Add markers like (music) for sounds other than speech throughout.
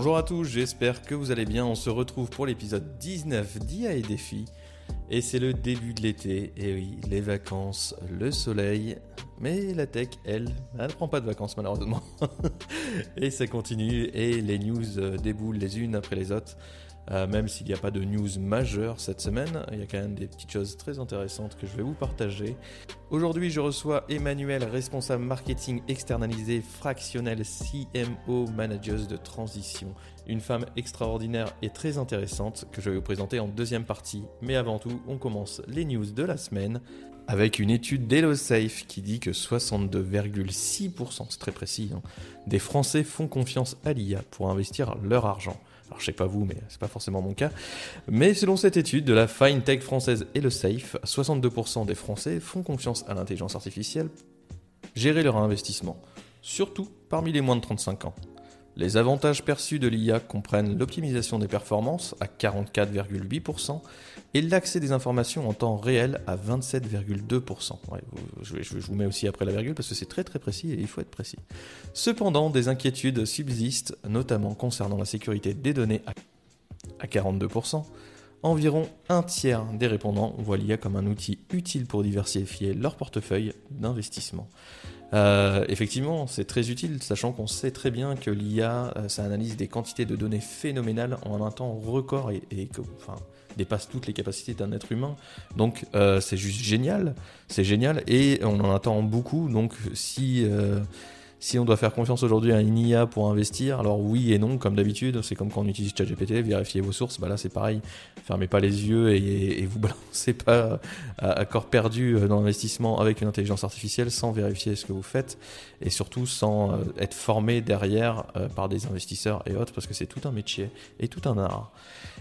Bonjour à tous, j'espère que vous allez bien. On se retrouve pour l'épisode 19 d'IA et défis. Et c'est le début de l'été, et oui, les vacances, le soleil. Mais la tech, elle, elle ne prend pas de vacances malheureusement. (laughs) et ça continue, et les news euh, déboulent les unes après les autres. Euh, même s'il n'y a pas de news majeure cette semaine, il y a quand même des petites choses très intéressantes que je vais vous partager. Aujourd'hui, je reçois Emmanuel, responsable marketing externalisé fractionnel CMO Managers de transition. Une femme extraordinaire et très intéressante que je vais vous présenter en deuxième partie. Mais avant tout, on commence les news de la semaine avec une étude d'HelloSafe qui dit que 62,6%, c'est très précis, hein, des Français font confiance à l'IA pour investir leur argent. Alors je sais pas vous, mais c'est pas forcément mon cas. Mais selon cette étude de la FinTech française et le Safe, 62% des Français font confiance à l'intelligence artificielle gérer leur investissement, surtout parmi les moins de 35 ans. Les avantages perçus de l'IA comprennent l'optimisation des performances à 44,8% et l'accès des informations en temps réel à 27,2%. je, vous mets aussi après la virgule parce que c'est très très précis et il faut être précis. Cependant, des inquiétudes subsistent, notamment concernant la sécurité des données à 42%. Environ un tiers des répondants voient l'IA comme un outil utile pour diversifier leur portefeuille d'investissement. Euh, effectivement, c'est très utile, sachant qu'on sait très bien que l'IA, euh, ça analyse des quantités de données phénoménales en un temps record et, que, enfin, dépasse toutes les capacités d'un être humain. Donc, euh, c'est juste génial, c'est génial, et on en attend beaucoup. Donc, si si on doit faire confiance aujourd'hui à une IA pour investir, alors oui et non, comme d'habitude, c'est comme quand on utilise ChatGPT, vérifier vos sources, bah là c'est pareil, fermez pas les yeux et, vous (laughs) balancez pas à, corps perdu dans l'investissement avec une intelligence artificielle sans vérifier ce que vous faites et surtout sans euh, être formé derrière euh, par des investisseurs et autres parce que c'est tout un métier et tout un art.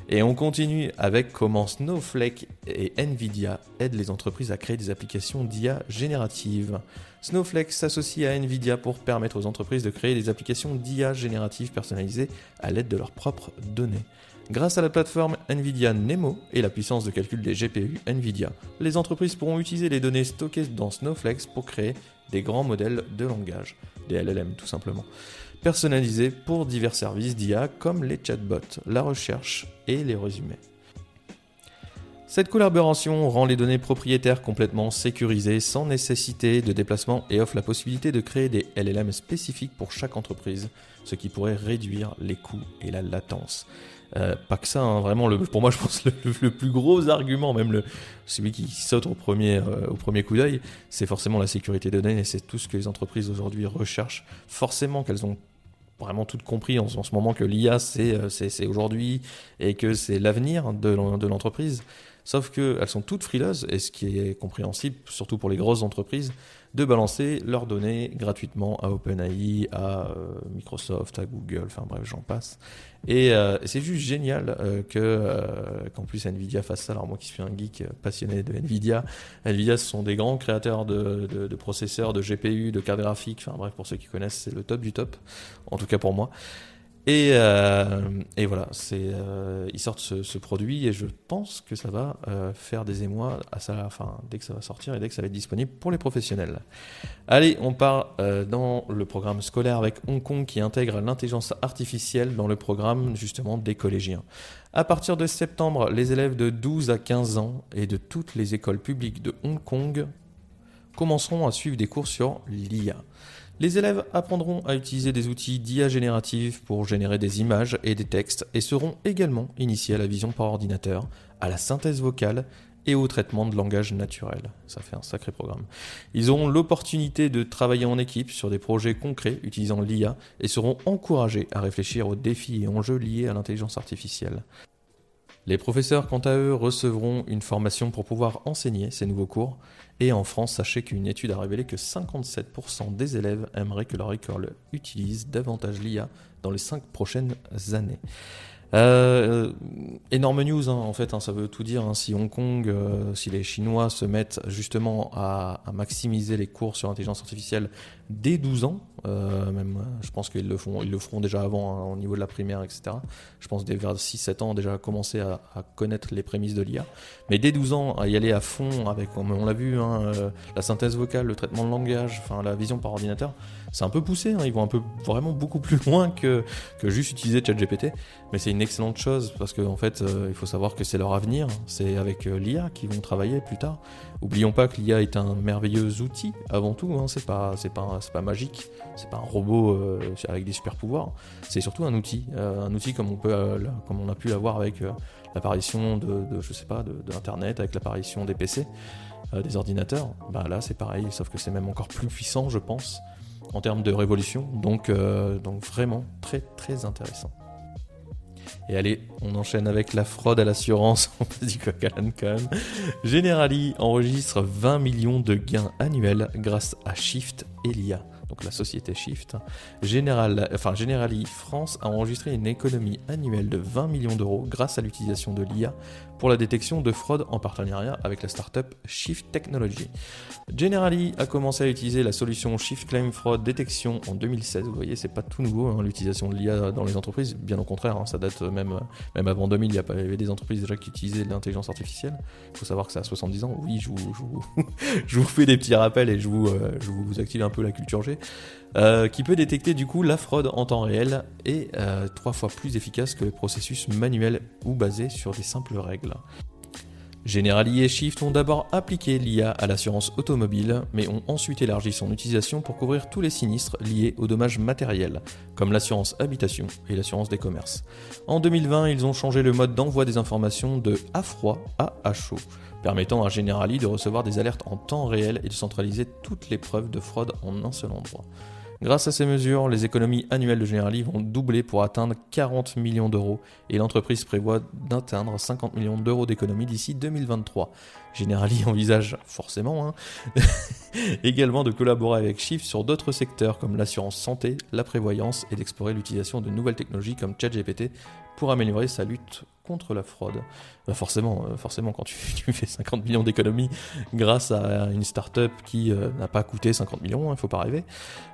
Et on continue avec comment Snowflake et Nvidia aident les entreprises à créer des applications d'IA génératives. Snowflake s'associe à Nvidia pour permettre aux entreprises de créer des applications d'IA génératives personnalisées à l'aide de leurs propres données. Grâce à la plateforme Nvidia Nemo et la puissance de calcul des GPU Nvidia, les entreprises pourront utiliser les données stockées dans Snowflake pour créer des grands modèles de langage, des LLM tout simplement, personnalisés pour divers services d'IA comme les chatbots, la recherche et les résumés. Cette collaboration rend les données propriétaires complètement sécurisées sans nécessité de déplacement et offre la possibilité de créer des LLM spécifiques pour chaque entreprise, ce qui pourrait réduire les coûts et la latence. Euh, pas que ça, hein, vraiment, le, pour moi, je pense le, le, plus gros argument, même le, celui qui saute au premier, euh, au premier coup d'œil, c'est forcément la sécurité de données et c'est tout ce que les entreprises aujourd'hui recherchent. Forcément qu'elles ont vraiment toutes compris en, en ce moment que l'IA c'est euh, aujourd'hui et que c'est l'avenir de l'entreprise. Sauf qu'elles sont toutes frileuses, et ce qui est compréhensible, surtout pour les grosses entreprises, de balancer leurs données gratuitement à OpenAI, à euh, Microsoft, à Google, enfin bref, j'en passe. Et euh, c'est juste génial euh, que qu'en plus Nvidia fasse ça. Alors moi qui suis un geek passionné de Nvidia, Nvidia ce sont des grands créateurs de, de processeurs, de GPU, de cartes graphiques, enfin bref, pour ceux qui connaissent, c'est le top du top, en tout cas pour moi. Et, euh, et, voilà, euh, ils sortent ce, produit et je pense que ça va euh, faire des émois à ça, enfin, dès que ça va sortir et dès que ça va être disponible pour les professionnels. Allez, on part dans le programme scolaire avec Hong Kong qui intègre l'intelligence artificielle dans le programme justement des collégiens. À partir de septembre, les élèves de 12 à 15 ans et de toutes les écoles publiques de Hong Kong commenceront à suivre des cours sur l'IA. Les élèves apprendront à utiliser des outils d'IA générative pour générer des images et des textes et seront également initiés à la vision par ordinateur, à la synthèse vocale et au traitement de langage naturel. Ça fait un sacré programme. Ils auront l'opportunité de travailler en équipe sur des projets concrets utilisant l'IA et seront encouragés à réfléchir aux défis et enjeux liés à l'intelligence artificielle. Les professeurs, quant à eux, recevront une formation pour pouvoir enseigner ces nouveaux cours. Et en France, sachez qu'une étude a révélé que 57% des élèves aimeraient que leur école utilise davantage l'IA dans les 5 prochaines années. Euh, énorme news, hein, en fait, hein, ça veut tout dire. Hein. si Hong Kong, euh, si les Chinois se mettent justement à, maximiser les cours sur l'intelligence artificielle dès 12 ans, euh, même, je pense qu'ils le font, ils le feront déjà avant au niveau de la primaire, etc. Je pense dès vers 6-7 ans déjà commencer à, connaître les prémices de l'IA, mais dès 12 ans à y aller à fond avec, on l'a vu, la synthèse vocale, le traitement de langage, enfin la vision par ordinateur c'est un peu poussé, hein. ils vont un peu vraiment beaucoup plus (laughs) loin que, que juste utiliser ChatGPT, mais c'est une excellente chose parce qu'en en fait, euh, il faut savoir que c'est leur avenir, c'est avec euh, l'IA qu'ils vont travailler plus tard. Oublions pas que l'IA est un merveilleux outil avant tout, hein. c'est pas c'est pas pas magique, c'est pas un robot euh, avec des super pouvoirs, c'est surtout un outil, un outil comme on peut comme on a pu l'avoir avec l'apparition de, de, je sais pas de, de avec l'apparition des PC. des ordinateurs, bah là c'est pareil, sauf que c'est même encore plus puissant, je pense en termes de révolution. Donc, euh, donc vraiment très très intéressant. Et allez, on enchaîne avec la fraude à l'assurance. (laughs) On dit quoi, quand même. Generali enregistre 20 millions de gains annuels grâce à Shift et l'IA donc la société Shift, General, enfin Generali France a enregistré une économie annuelle de 20 millions d'euros grâce à l'utilisation de l'IA pour la détection de fraude en partenariat avec la startup Shift Technology. Generali a commencé à utiliser la solution Shift Claim Fraud Detection en 2016. Vous voyez, c'est pas tout nouveau hein, l'utilisation de l'IA dans les entreprises, bien au contraire, hein, ça date même, même avant 2000, il y, avait des entreprises déjà qui utilisaient l'intelligence artificielle. Il faut savoir que ça a 70 ans. Oui, je vous, (laughs) je vous, fais des petits rappels et je vous, euh, je vous active un peu la culture G. Euh, qui peut détecter du coup la fraude en temps réel et euh, trois fois plus efficace que les processus manuels ou basés sur des simples règles. Generali et Shift ont d'abord appliqué l'IA à l'assurance automobile, mais ont ensuite élargi son utilisation pour couvrir tous les sinistres liés aux dommages matériels, comme l'assurance habitation et l'assurance des commerces. En 2020, ils ont changé le mode d'envoi des informations de à froid à à chaud, permettant à Generali de recevoir des alertes en temps réel et de centraliser toutes les preuves de fraude en un seul endroit. Grâce à ces mesures, les économies annuelles de Generali vont doubler pour atteindre 40 millions d'euros et l'entreprise prévoit d'atteindre 50 millions d'euros d'économies d'ici 2023. Generali (laughs) envisage forcément hein, (laughs) également de collaborer avec Shift sur d'autres secteurs comme l'assurance santé, la prévoyance et d'explorer l'utilisation de nouvelles technologies comme ChatGPT pour améliorer sa lutte contre la fraude. Bah, forcément, euh, forcément, quand tu, (laughs) fais 50 millions d'économies grâce à une start-up qui euh, n'a pas coûté 50 millions, il hein, faut pas rêver.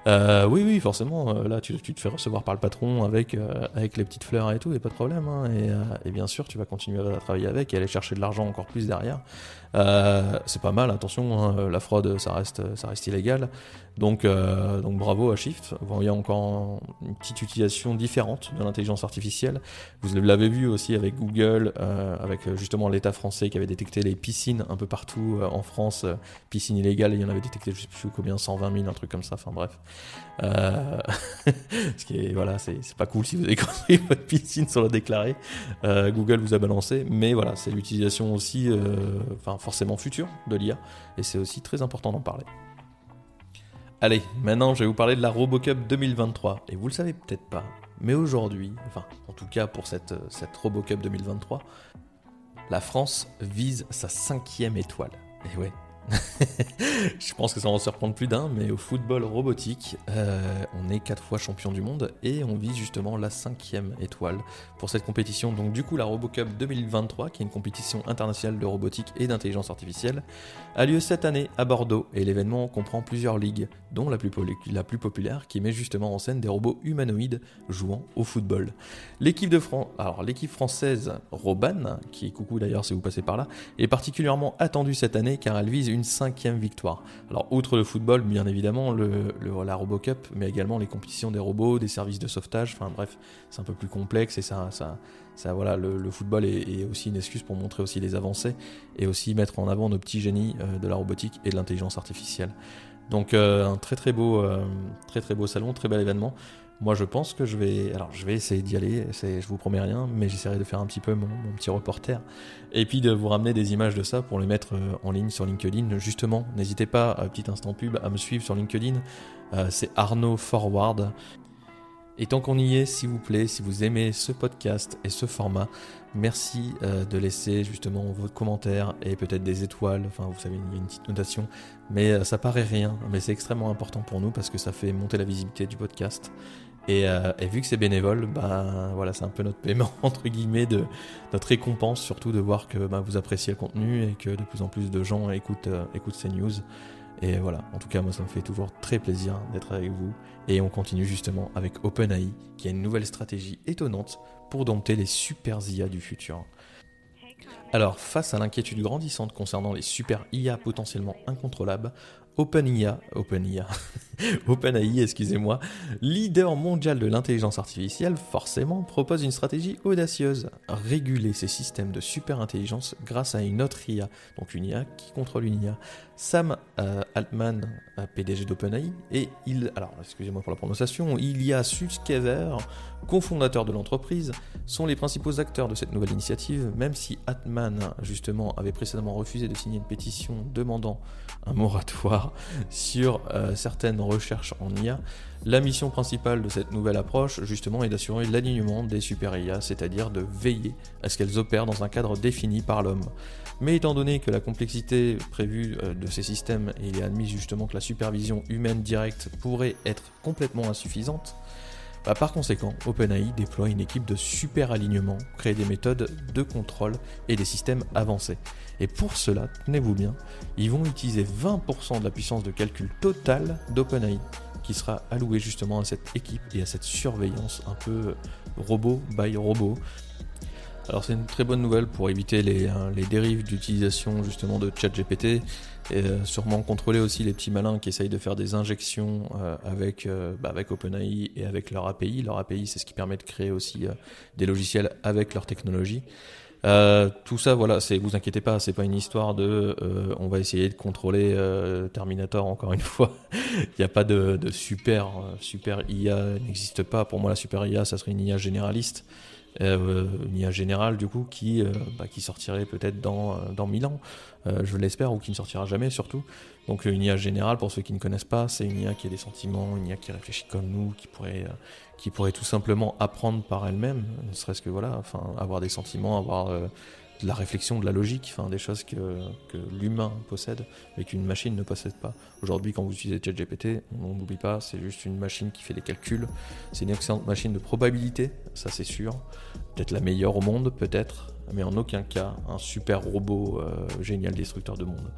Euh, oui, oui, forcément, là, tu, te fais recevoir par le patron avec, avec les petites fleurs et tout, et pas de problème. Hein, et, bien sûr, tu vas continuer à travailler avec et aller chercher de l'argent encore plus derrière. c'est pas mal, attention, hein, la fraude, ça reste, ça reste illégal. Donc, donc bravo à Shift. il y a encore une petite utilisation différente de l'intelligence artificielle. Vous l'avez vu aussi avec Google, avec euh, justement l'État français qui avait détecté les piscines un peu partout euh, en France, euh, piscines illégales, il y en avait détecté je sais plus combien, 120 000, un truc comme ça, enfin bref. (laughs) ce qui est, voilà, c'est pas cool si vous avez construit (laughs) votre piscine sans la déclarer. Google vous a balancé, mais voilà, c'est l'utilisation aussi, enfin forcément future de l'IA, et c'est aussi très important d'en parler. Allez, maintenant je vais vous parler de la RoboCup 2023, et vous le savez peut-être pas, mais aujourd'hui, enfin en tout cas pour cette, cette RoboCup 2023, la France vise sa cinquième étoile. Et ouais, (laughs) je pense que ça va en surprendre plus d'un, mais au football robotique, euh, on est quatre fois champion du monde et on vise justement la cinquième étoile pour cette compétition. Donc du coup, la RoboCup 2023, qui est une compétition internationale de robotique et d'intelligence artificielle, a lieu cette année à Bordeaux et l'événement comprend plusieurs ligues, dont la plus, la plus populaire qui met justement en scène des robots humanoïdes jouant au football. L'équipe de France, alors l'équipe française Roban, qui coucou d'ailleurs si vous passez par là, est particulièrement attendue cette année car elle vise une cinquième victoire. Alors, outre le football, bien évidemment, le, la RoboCup, mais également les compétitions des robots, des services de sauvetage, enfin bref, c'est un peu plus complexe et ça, ça, voilà, le, football est, aussi une excuse pour montrer aussi les avancées et aussi mettre en avant nos petits génies euh, de la robotique et de l'intelligence artificielle. Donc, euh, un très très beau, euh, très très beau salon, très bel événement. Moi, je pense que je vais, alors je vais essayer d'y aller. Je vous promets rien, mais j'essaierai de faire un petit peu mon, petit reporter et puis de vous ramener des images de ça pour les mettre en ligne sur LinkedIn. Justement, n'hésitez pas, petit instant pub, à me suivre sur LinkedIn. C'est Arnaud Forward. Et tant qu'on y est, s'il vous plaît, si vous aimez ce podcast et ce format, merci euh, de laisser justement votre commentaire et peut-être des étoiles. Enfin, vous savez, il y a une petite notation. Mais ça paraît rien, mais c'est extrêmement important pour nous parce que ça fait monter la visibilité du podcast Et, vu que c'est bénévole, ben voilà, c'est un peu notre paiement (laughs) entre guillemets de notre récompense, surtout de voir que ben, vous appréciez le contenu et que de plus en plus de gens écoutent ces news. Et voilà, en tout cas, moi, ça me fait toujours très plaisir d'être avec vous. Et on continue justement avec OpenAI, qui a une nouvelle stratégie étonnante pour dompter les super IA du futur. Alors, face à l'inquiétude grandissante concernant les super IA potentiellement incontrôlables, OpenIA, OpenIA, (laughs) OpenAI, excusez-moi, leader mondial de l'intelligence artificielle, forcément propose une stratégie audacieuse réguler ces systèmes de super intelligence grâce à une autre IA, donc une IA qui contrôle une IA. Sam euh, Altman, euh, PDG d'OpenAI, et il, alors excusez-moi Suskever, cofondateur de l'entreprise, sont les principaux acteurs de cette nouvelle initiative, même si Altman justement avait précédemment refusé de signer une pétition demandant un moratoire sur euh, certaines recherches en IA. La mission principale de cette nouvelle approche, justement, est d'assurer l'alignement des super IA, c'est-à-dire de veiller à ce qu'elles opèrent dans un cadre défini par l'homme. Mais étant donné que la complexité prévue euh, de ces systèmes, il est admis justement que la supervision humaine directe pourrait être complètement insuffisante, bah, par conséquent, OpenAI déploie une équipe de super alignement, créer des méthodes de contrôle et des systèmes avancés. Et pour cela, tenez-vous bien, ils vont utiliser 20% de la puissance de calcul totale d'OpenAI, qui sera allouée justement à cette équipe et à cette surveillance un peu robot by robot. Alors c'est une très bonne nouvelle pour éviter les, hein, dérives d'utilisation justement de ChatGPT et euh, sûrement contrôler aussi les petits malins qui essayent de faire des injections euh, avec, euh, bah, avec OpenAI et avec leur API. Leur API c'est ce qui permet de créer aussi des logiciels avec leur technologie. Euh, tout ça, voilà, c'est vous inquiétez pas, c'est pas une histoire de euh, on va essayer de contrôler euh, Terminator encore une (laughs) fois. Il n'y a pas de, de super super IA n'existe pas. Pour moi, la super IA, ça serait une IA généraliste. Euh, une IA générale du coup qui, euh, bah, qui sortirait peut-être dans, euh, dans 1000 ans, je l'espère, ou qui ne sortira jamais surtout. Donc une IA générale, pour ceux qui ne connaissent pas, c'est une IA qui a des sentiments, une IA qui réfléchit comme nous, qui pourrait, qui pourrait tout simplement apprendre par elle-même, ne serait-ce que voilà, enfin avoir des sentiments, avoir de la réflexion, de la logique, enfin des choses que, l'humain possède mais qu'une machine ne possède pas. Aujourd'hui, quand vous utilisez ChatGPT, on n'oublie pas, c'est juste une machine qui fait des calculs. C'est une excellente machine de probabilité, ça c'est sûr. Peut-être la meilleure au monde, peut-être, mais en aucun cas un super robot euh, génial destructeur de monde.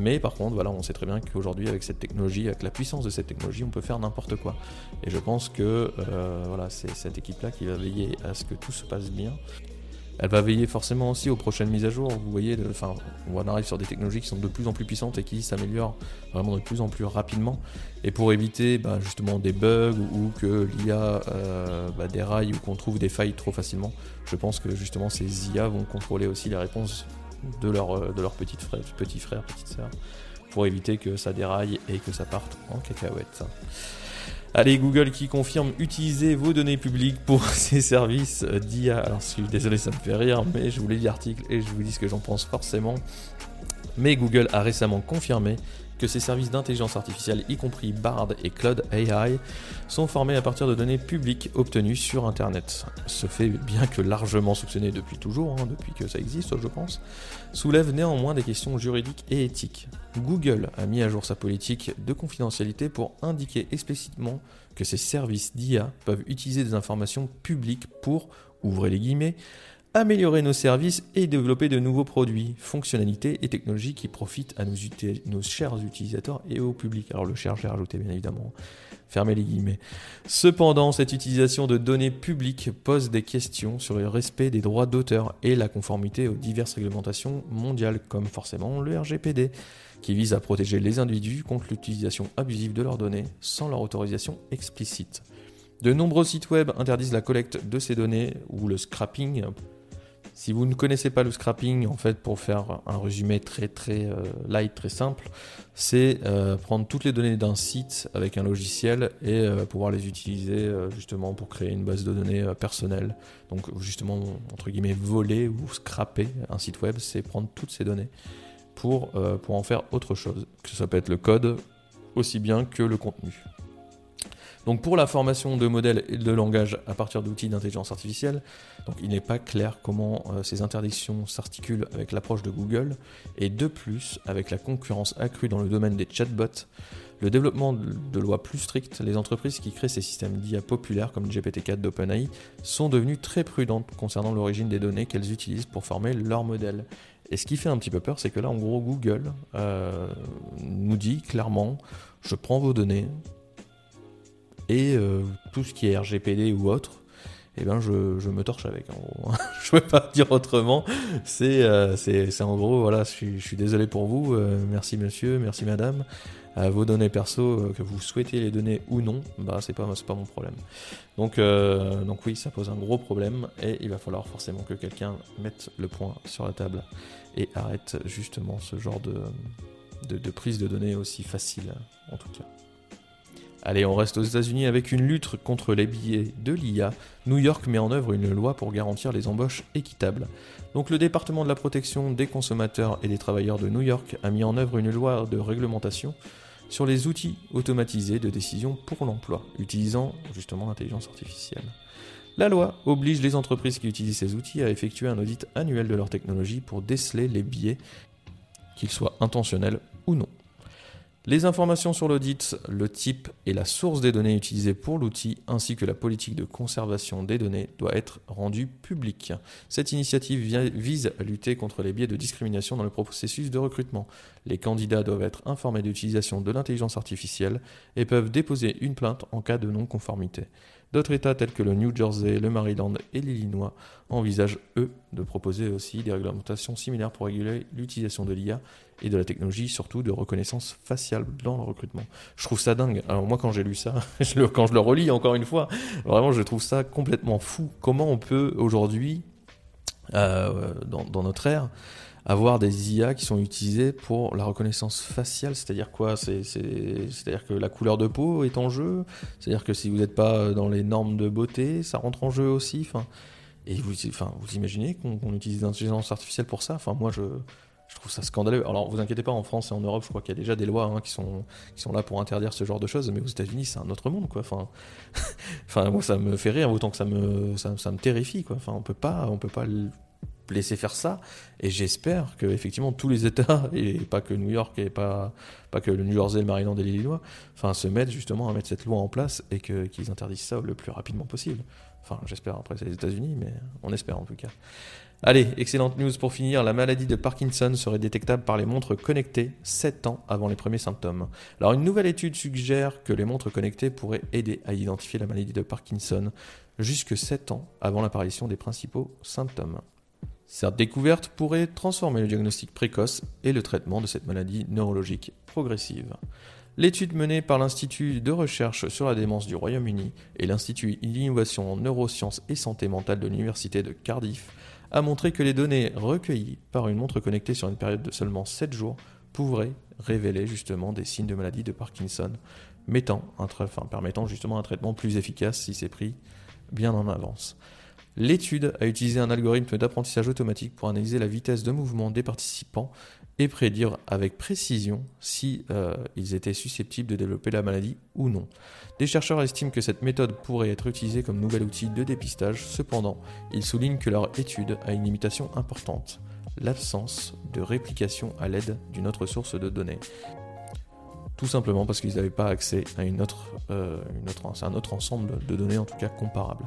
Mais par contre, voilà, on sait très bien qu'aujourd'hui, avec cette technologie, avec la puissance de cette technologie, on peut faire n'importe quoi. Et je pense que euh, voilà, c'est cette équipe-là qui va veiller à ce que tout se passe bien elle va veiller forcément aussi aux prochaines mises à jour. Vous voyez, on arrive sur des technologies qui sont de plus en plus puissantes et qui s'améliorent vraiment de plus en plus rapidement. Et pour éviter bah, justement des bugs ou que l'IA euh, bah, déraille ou qu'on trouve des failles trop facilement, je pense que justement ces IA vont contrôler aussi les réponses de, leur, leurs petits frères, petits frères, petites sœurs, pour éviter que ça déraille et que ça parte en cacahuète. Allez, Google qui confirme utiliser vos données publiques pour (laughs) ses services d'IA. Alors, je suis désolé, ça me fait rire, mais je vous lis l'article et je vous dis ce que j'en pense forcément. Mais Google a récemment confirmé que ces services d'intelligence artificielle, y compris Bard et Cloud AI, sont formés à partir de données publiques obtenues sur Internet. Ce fait, bien que largement soupçonné depuis toujours, hein, depuis que ça existe, je pense, soulève néanmoins des questions juridiques et éthiques. Google a mis à jour sa politique de confidentialité pour indiquer explicitement que ces services d'IA peuvent utiliser des informations publiques pour, ouvrez les guillemets, améliorer nos services et développer de nouveaux produits, fonctionnalités et technologies qui profitent à nos, chers utilisateurs et au public. Alors le cher, j'ai rajouté bien évidemment. Fermez les guillemets. Cependant, cette utilisation de données publiques pose des questions sur le respect des droits d'auteur et la conformité aux diverses réglementations mondiales, comme forcément le RGPD, qui vise à protéger les individus contre l'utilisation abusive de leurs données sans leur autorisation explicite. De nombreux sites web interdisent la collecte de ces données ou le scrapping si vous ne connaissez pas le scrapping, en fait, pour faire un résumé très très euh, light, très simple, c'est euh, prendre toutes les données d'un site avec un logiciel et euh, pouvoir les utiliser justement pour créer une base de données personnelle. Donc justement, entre guillemets, voler ou scraper un site web, c'est prendre toutes ces données pour, pour en faire autre chose. Que ça peut être le code aussi bien que le contenu. Donc pour la formation de modèles et de langage à partir d'outils d'intelligence artificielle, donc il n'est pas clair comment euh, ces interdictions s'articulent avec l'approche de Google et de plus avec la concurrence accrue dans le domaine des chatbots. le développement de lois plus strictes, les entreprises qui créent ces systèmes d'IA populaires comme GPT-4 d'OpenAI sont devenues très prudentes concernant l'origine des données qu'elles utilisent pour former leur modèle. Et ce qui fait un petit peu peur, c'est que là, en gros, Google euh, nous dit clairement, je prends vos données et euh, tout ce qui est RGPD ou autre, eh ben je, me torche avec. En gros. (laughs) je peux pas dire autrement. Euh, c'est c'est en gros voilà, je suis, je suis désolé pour vous. merci monsieur, merci madame vos données perso, euh, que vous souhaitez les donner ou non, bah c'est pas, pas mon problème. Donc, euh, donc oui, ça pose un gros problème et il va falloir forcément que quelqu'un mette le point sur la table et arrête justement ce genre de, de, prise de données aussi facile, en tout cas. Allez, on reste aux États-Unis avec une lutte contre les billets de l'IA. New York met en œuvre une loi pour garantir les embauches équitables. Donc le département de la protection des consommateurs et des travailleurs de New York a mis en œuvre une loi de réglementation sur les outils automatisés de décision pour l'emploi, utilisant justement l'intelligence artificielle. La loi oblige les entreprises qui utilisent ces outils à effectuer un audit annuel de leur technologie pour déceler les biais, qu'ils soient intentionnels ou non. Les informations sur l'audit, le type et la source des données utilisées pour l'outil, ainsi que la politique de conservation des données, doit être rendue publique. Cette initiative vise à lutter contre les biais de discrimination dans le processus de recrutement. Les candidats doivent être informés de l'utilisation de l'intelligence artificielle et peuvent déposer une plainte en cas de non-conformité. D'autres États tels que le New Jersey, le Maryland et l'Illinois envisagent, eux, de proposer aussi des réglementations similaires pour réguler l'utilisation de l'IA et de la technologie, surtout de reconnaissance faciale dans le recrutement. Je trouve ça dingue. Alors moi, quand j'ai lu ça, (laughs) quand je le relis encore une fois, vraiment, je trouve ça complètement fou. Comment on peut aujourd'hui, euh, dans, notre ère, avoir des IA qui sont utilisées pour la reconnaissance faciale, c'est-à-dire quoi? C'est-à-dire que la couleur de peau est en jeu, c'est-à-dire que si vous n'êtes pas dans les normes de beauté, ça rentre en jeu aussi? Enfin, et vous, enfin, vous imaginez qu'on utilise l'intelligence artificielle pour ça? Enfin, moi, je, trouve ça scandaleux. Alors, vous inquiétez pas, en France et en Europe, je crois qu'il y a déjà des lois hein, qui, sont, qui sont là pour interdire ce genre de choses, mais aux États-Unis, c'est un autre monde, quoi. Enfin, (laughs) enfin, moi, ça me fait rire autant que ça me, ça me terrifie, quoi. Enfin, on peut pas, on peut pas laisser faire ça. Et j'espère que effectivement tous les États, (laughs) et pas que New York et pas, pas que le New Jersey, le Maryland et l'Illinois, enfin, se mettent justement à mettre cette loi en place et qu'ils interdisent ça le plus rapidement possible. Enfin, j'espère, après c'est les États-Unis, mais on espère en tout cas. Allez, excellente news pour finir. La maladie de Parkinson serait détectable par les montres connectées 7 ans avant les premiers symptômes. Alors, une nouvelle étude suggère que les montres connectées pourraient aider à identifier la maladie de Parkinson jusque 7 ans avant l'apparition des principaux symptômes. Cette découverte pourrait transformer le diagnostic précoce et le traitement de cette maladie neurologique progressive. L'étude menée par l'Institut de recherche sur la démence du Royaume-Uni et l'Institut d'innovation en neurosciences et santé mentale de l'Université de Cardiff a montré que les données recueillies par une montre connectée sur une période de seulement 7 jours pourraient révéler justement des signes de maladie de Parkinson, mettant permettant justement un traitement plus efficace si c'est pris bien en avance. L'étude a utilisé un algorithme d'apprentissage automatique pour analyser la vitesse de mouvement des participants et prédire avec précision si euh, ils étaient susceptibles de développer la maladie ou non. Des chercheurs estiment que cette méthode pourrait être utilisée comme nouvel outil de dépistage, cependant, ils soulignent que leur étude a une limitation importante, l'absence de réplication à l'aide d'une autre source de données tout simplement parce qu'ils n'avaient pas accès à euh, un autre ensemble de données, en tout cas comparables.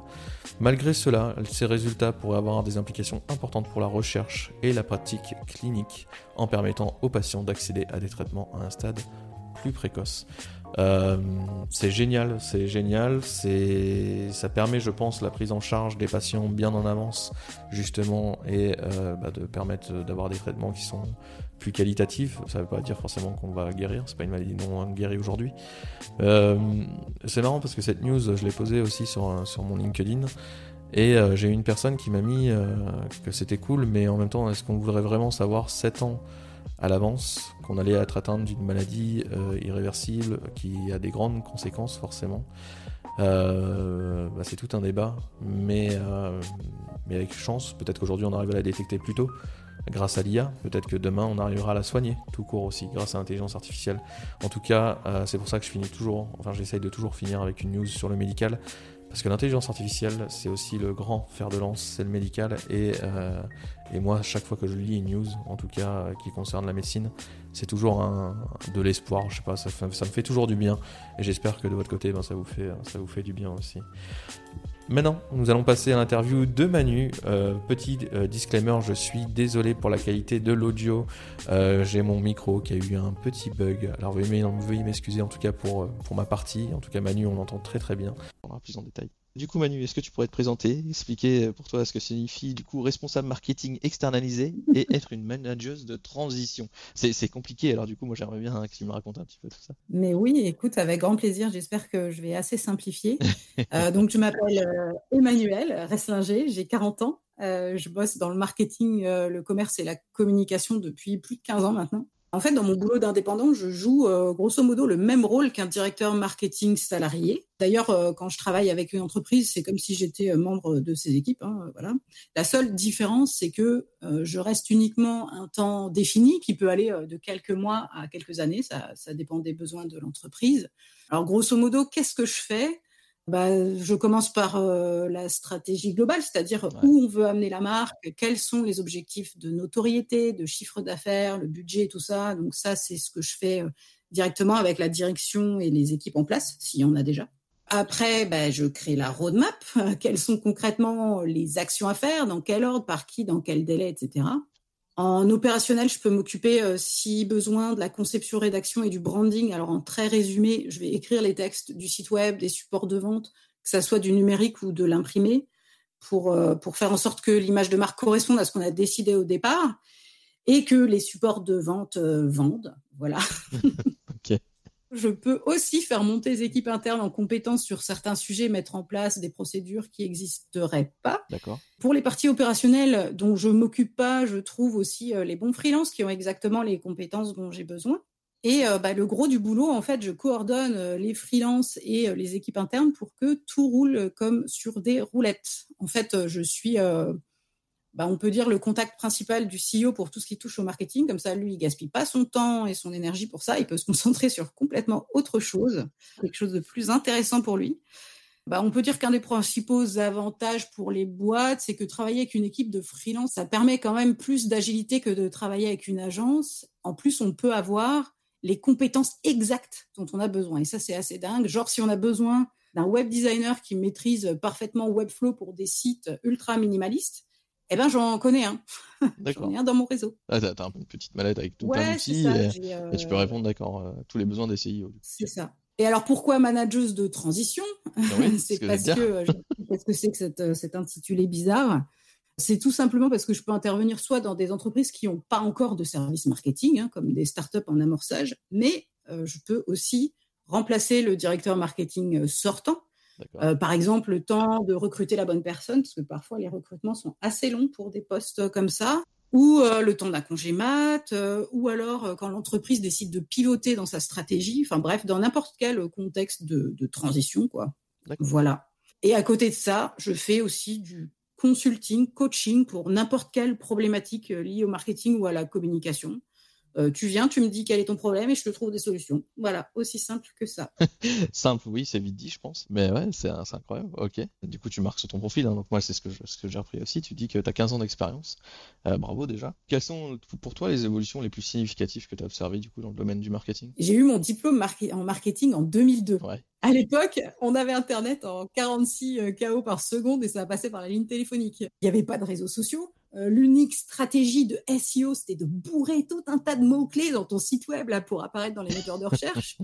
Malgré cela, ces résultats pourraient avoir des implications importantes pour la recherche et la pratique clinique, en permettant aux patients d'accéder à des traitements à un stade plus précoce. Euh, c'est génial, c'est génial, c'est ça permet, je pense, la prise en charge des patients bien en avance, justement, et euh, bah, de permettre d'avoir des traitements qui sont plus qualitatifs. Ça ne veut pas dire forcément qu'on va guérir, c'est pas une maladie non guérie aujourd'hui. Euh, c'est marrant parce que cette news, je l'ai posée aussi sur, sur mon LinkedIn. Et j'ai eu une personne qui m'a mis que c'était cool, mais en même temps, est-ce qu'on voudrait vraiment savoir 7 ans à l'avance qu'on allait être atteint d'une maladie euh, irréversible qui a des grandes conséquences forcément? Euh, bah, c'est tout un débat, mais, euh, mais avec chance, peut-être qu'aujourd'hui on arrive à la détecter plus tôt. Grâce à l'IA. Peut-être que demain, on arrivera à la soigner tout court aussi, grâce à l'intelligence artificielle. En tout cas, euh, c'est pour ça que je finis toujours, enfin j'essaye de toujours finir avec une news sur le médical. Parce que l'intelligence artificielle, c'est aussi le grand fer de lance, c'est le médical. Et, euh, et, moi, chaque fois que je lis une news, en tout cas euh, qui concerne la médecine, c'est toujours un, de l'espoir. Je sais pas, ça, ça, me fait toujours du bien. Et j'espère que de votre côté, ben, ça, vous fait, ça vous fait du bien aussi. Maintenant, nous allons passer à l'interview de Manu. Euh, petit euh, disclaimer, je suis désolé pour la qualité de l'audio. Euh, j'ai mon micro qui a eu un petit bug. Alors veuillez m'excuser en tout cas pour, pour ma partie. En tout cas, Manu, on l'entend très très bien. On va plus en détail. Du coup, Manu, est-ce que tu pourrais te présenter, expliquer euh, pour toi ce que signifie du coup responsable marketing externalisé et (laughs) être une manageuse de transition? C'est compliqué, alors du coup, moi j'aimerais bien que tu me racontes un petit peu tout ça. Mais oui, écoute, avec grand plaisir, j'espère que je vais assez simplifier. (laughs) Euh, donc, je m'appelle euh, Emmanuel Resslinger, j'ai 40 ans. je bosse dans le marketing, le commerce et la communication depuis plus de 15 ans maintenant. En fait, dans mon boulot d'indépendant, je joue euh, grosso modo le même rôle qu'un directeur marketing salarié. D'ailleurs, euh, quand je travaille avec une entreprise, c'est comme si j'étais euh, membre de ses équipes. Hein, voilà. La seule différence, c'est que je reste uniquement un temps défini qui peut aller de quelques mois à quelques années. Ça, ça dépend des besoins de l'entreprise. Alors, grosso modo, qu'est-ce que je fais? Bah, je commence par euh, la stratégie globale, c'est-à-dire où on veut amener la marque, quels sont les objectifs de notoriété, de chiffre d'affaires, le budget, tout ça. Donc ça, c'est ce que je fais euh, directement avec la direction et les équipes en place, s'il y en a déjà. Après, bah, je crée la roadmap. (laughs) Quelles sont concrètement les actions à faire, dans quel ordre, par qui, dans quel délai, etc. En opérationnel, je peux m'occuper, euh, si besoin, de la conception, rédaction et du branding. Alors, en très résumé, je vais écrire les textes du site web, des supports de vente, que ça soit du numérique ou de l'imprimé, pour, euh, pour faire en sorte que l'image de marque corresponde à ce qu'on a décidé au départ et que les supports de vente euh, vendent. Voilà. (laughs) Je peux aussi faire monter les équipes internes en compétences sur certains sujets, mettre en place des procédures qui n'existeraient pas. D'accord. Pour les parties opérationnelles dont je m'occupe pas, je trouve aussi euh, les bons freelances qui ont exactement les compétences dont j'ai besoin. Et euh, bah, le gros du boulot, en fait, je coordonne euh, les freelances et les équipes internes pour que tout roule comme sur des roulettes. En fait, je suis bah, on peut dire le contact principal du CEO pour tout ce qui touche au marketing. Comme ça, lui, il gaspille pas son temps et son énergie pour ça. Il peut se concentrer sur complètement autre chose, quelque chose de plus intéressant pour lui. Bah, on peut dire qu'un des principaux avantages pour les boîtes, c'est que travailler avec une équipe de freelance, ça permet quand même plus d'agilité que de travailler avec une agence. En plus, on peut avoir les compétences exactes dont on a besoin. Et ça, c'est assez dingue. Genre, si on a besoin d'un web designer qui maîtrise parfaitement Webflow pour des sites ultra minimalistes, eh ben, j'en connais un. (laughs) j'en ai un dans mon réseau. Ah, t'as, une petite mallette avec tout un outil et, tu peux euh, répondre, d'accord, à tous les besoins des CIO. C'est ça. Et alors, pourquoi manageuse de transition? Ah (laughs) C'est parce que, euh, qu'est-ce (laughs) que c'est que cette, euh, cet intitulé bizarre C'est tout simplement parce que je peux intervenir soit dans des entreprises qui n'ont pas encore de service marketing, hein, comme des startups en amorçage, mais je peux aussi remplacer le directeur marketing sortant euh, par exemple, le temps de recruter la bonne personne, parce que parfois les recrutements sont assez longs pour des postes comme ça, ou euh, le temps d'un congé mat, euh, ou alors quand l'entreprise décide de pivoter dans sa stratégie, enfin bref, dans n'importe quel contexte de, de transition, quoi. Voilà. Et à côté de ça, je fais aussi du consulting, coaching pour n'importe quelle problématique liée au marketing ou à la communication. Euh, tu viens, tu me dis quel est ton problème et je te trouve des solutions. Voilà, aussi simple que ça. (laughs) simple, oui, c'est vite dit, je pense. Mais ouais, c'est incroyable. Ok. Du coup, tu marques sur ton profil. Hein. donc, moi, c'est ce que, ce j'ai appris aussi. Tu dis que tu as 15 ans d'expérience. Euh, bravo déjà. Quelles sont pour toi les évolutions les plus significatives que tu as observées du coup dans le domaine du marketing? J'ai eu mon diplôme en marketing en 2002. Ouais. À l'époque, on avait Internet en 46 euh, KO par seconde et ça passait par la ligne téléphonique. Il n'y avait pas de réseaux sociaux. Euh, l'unique stratégie de SEO, c'était de bourrer tout un tas de mots-clés dans ton site web là, pour apparaître dans les moteurs de (laughs) recherche.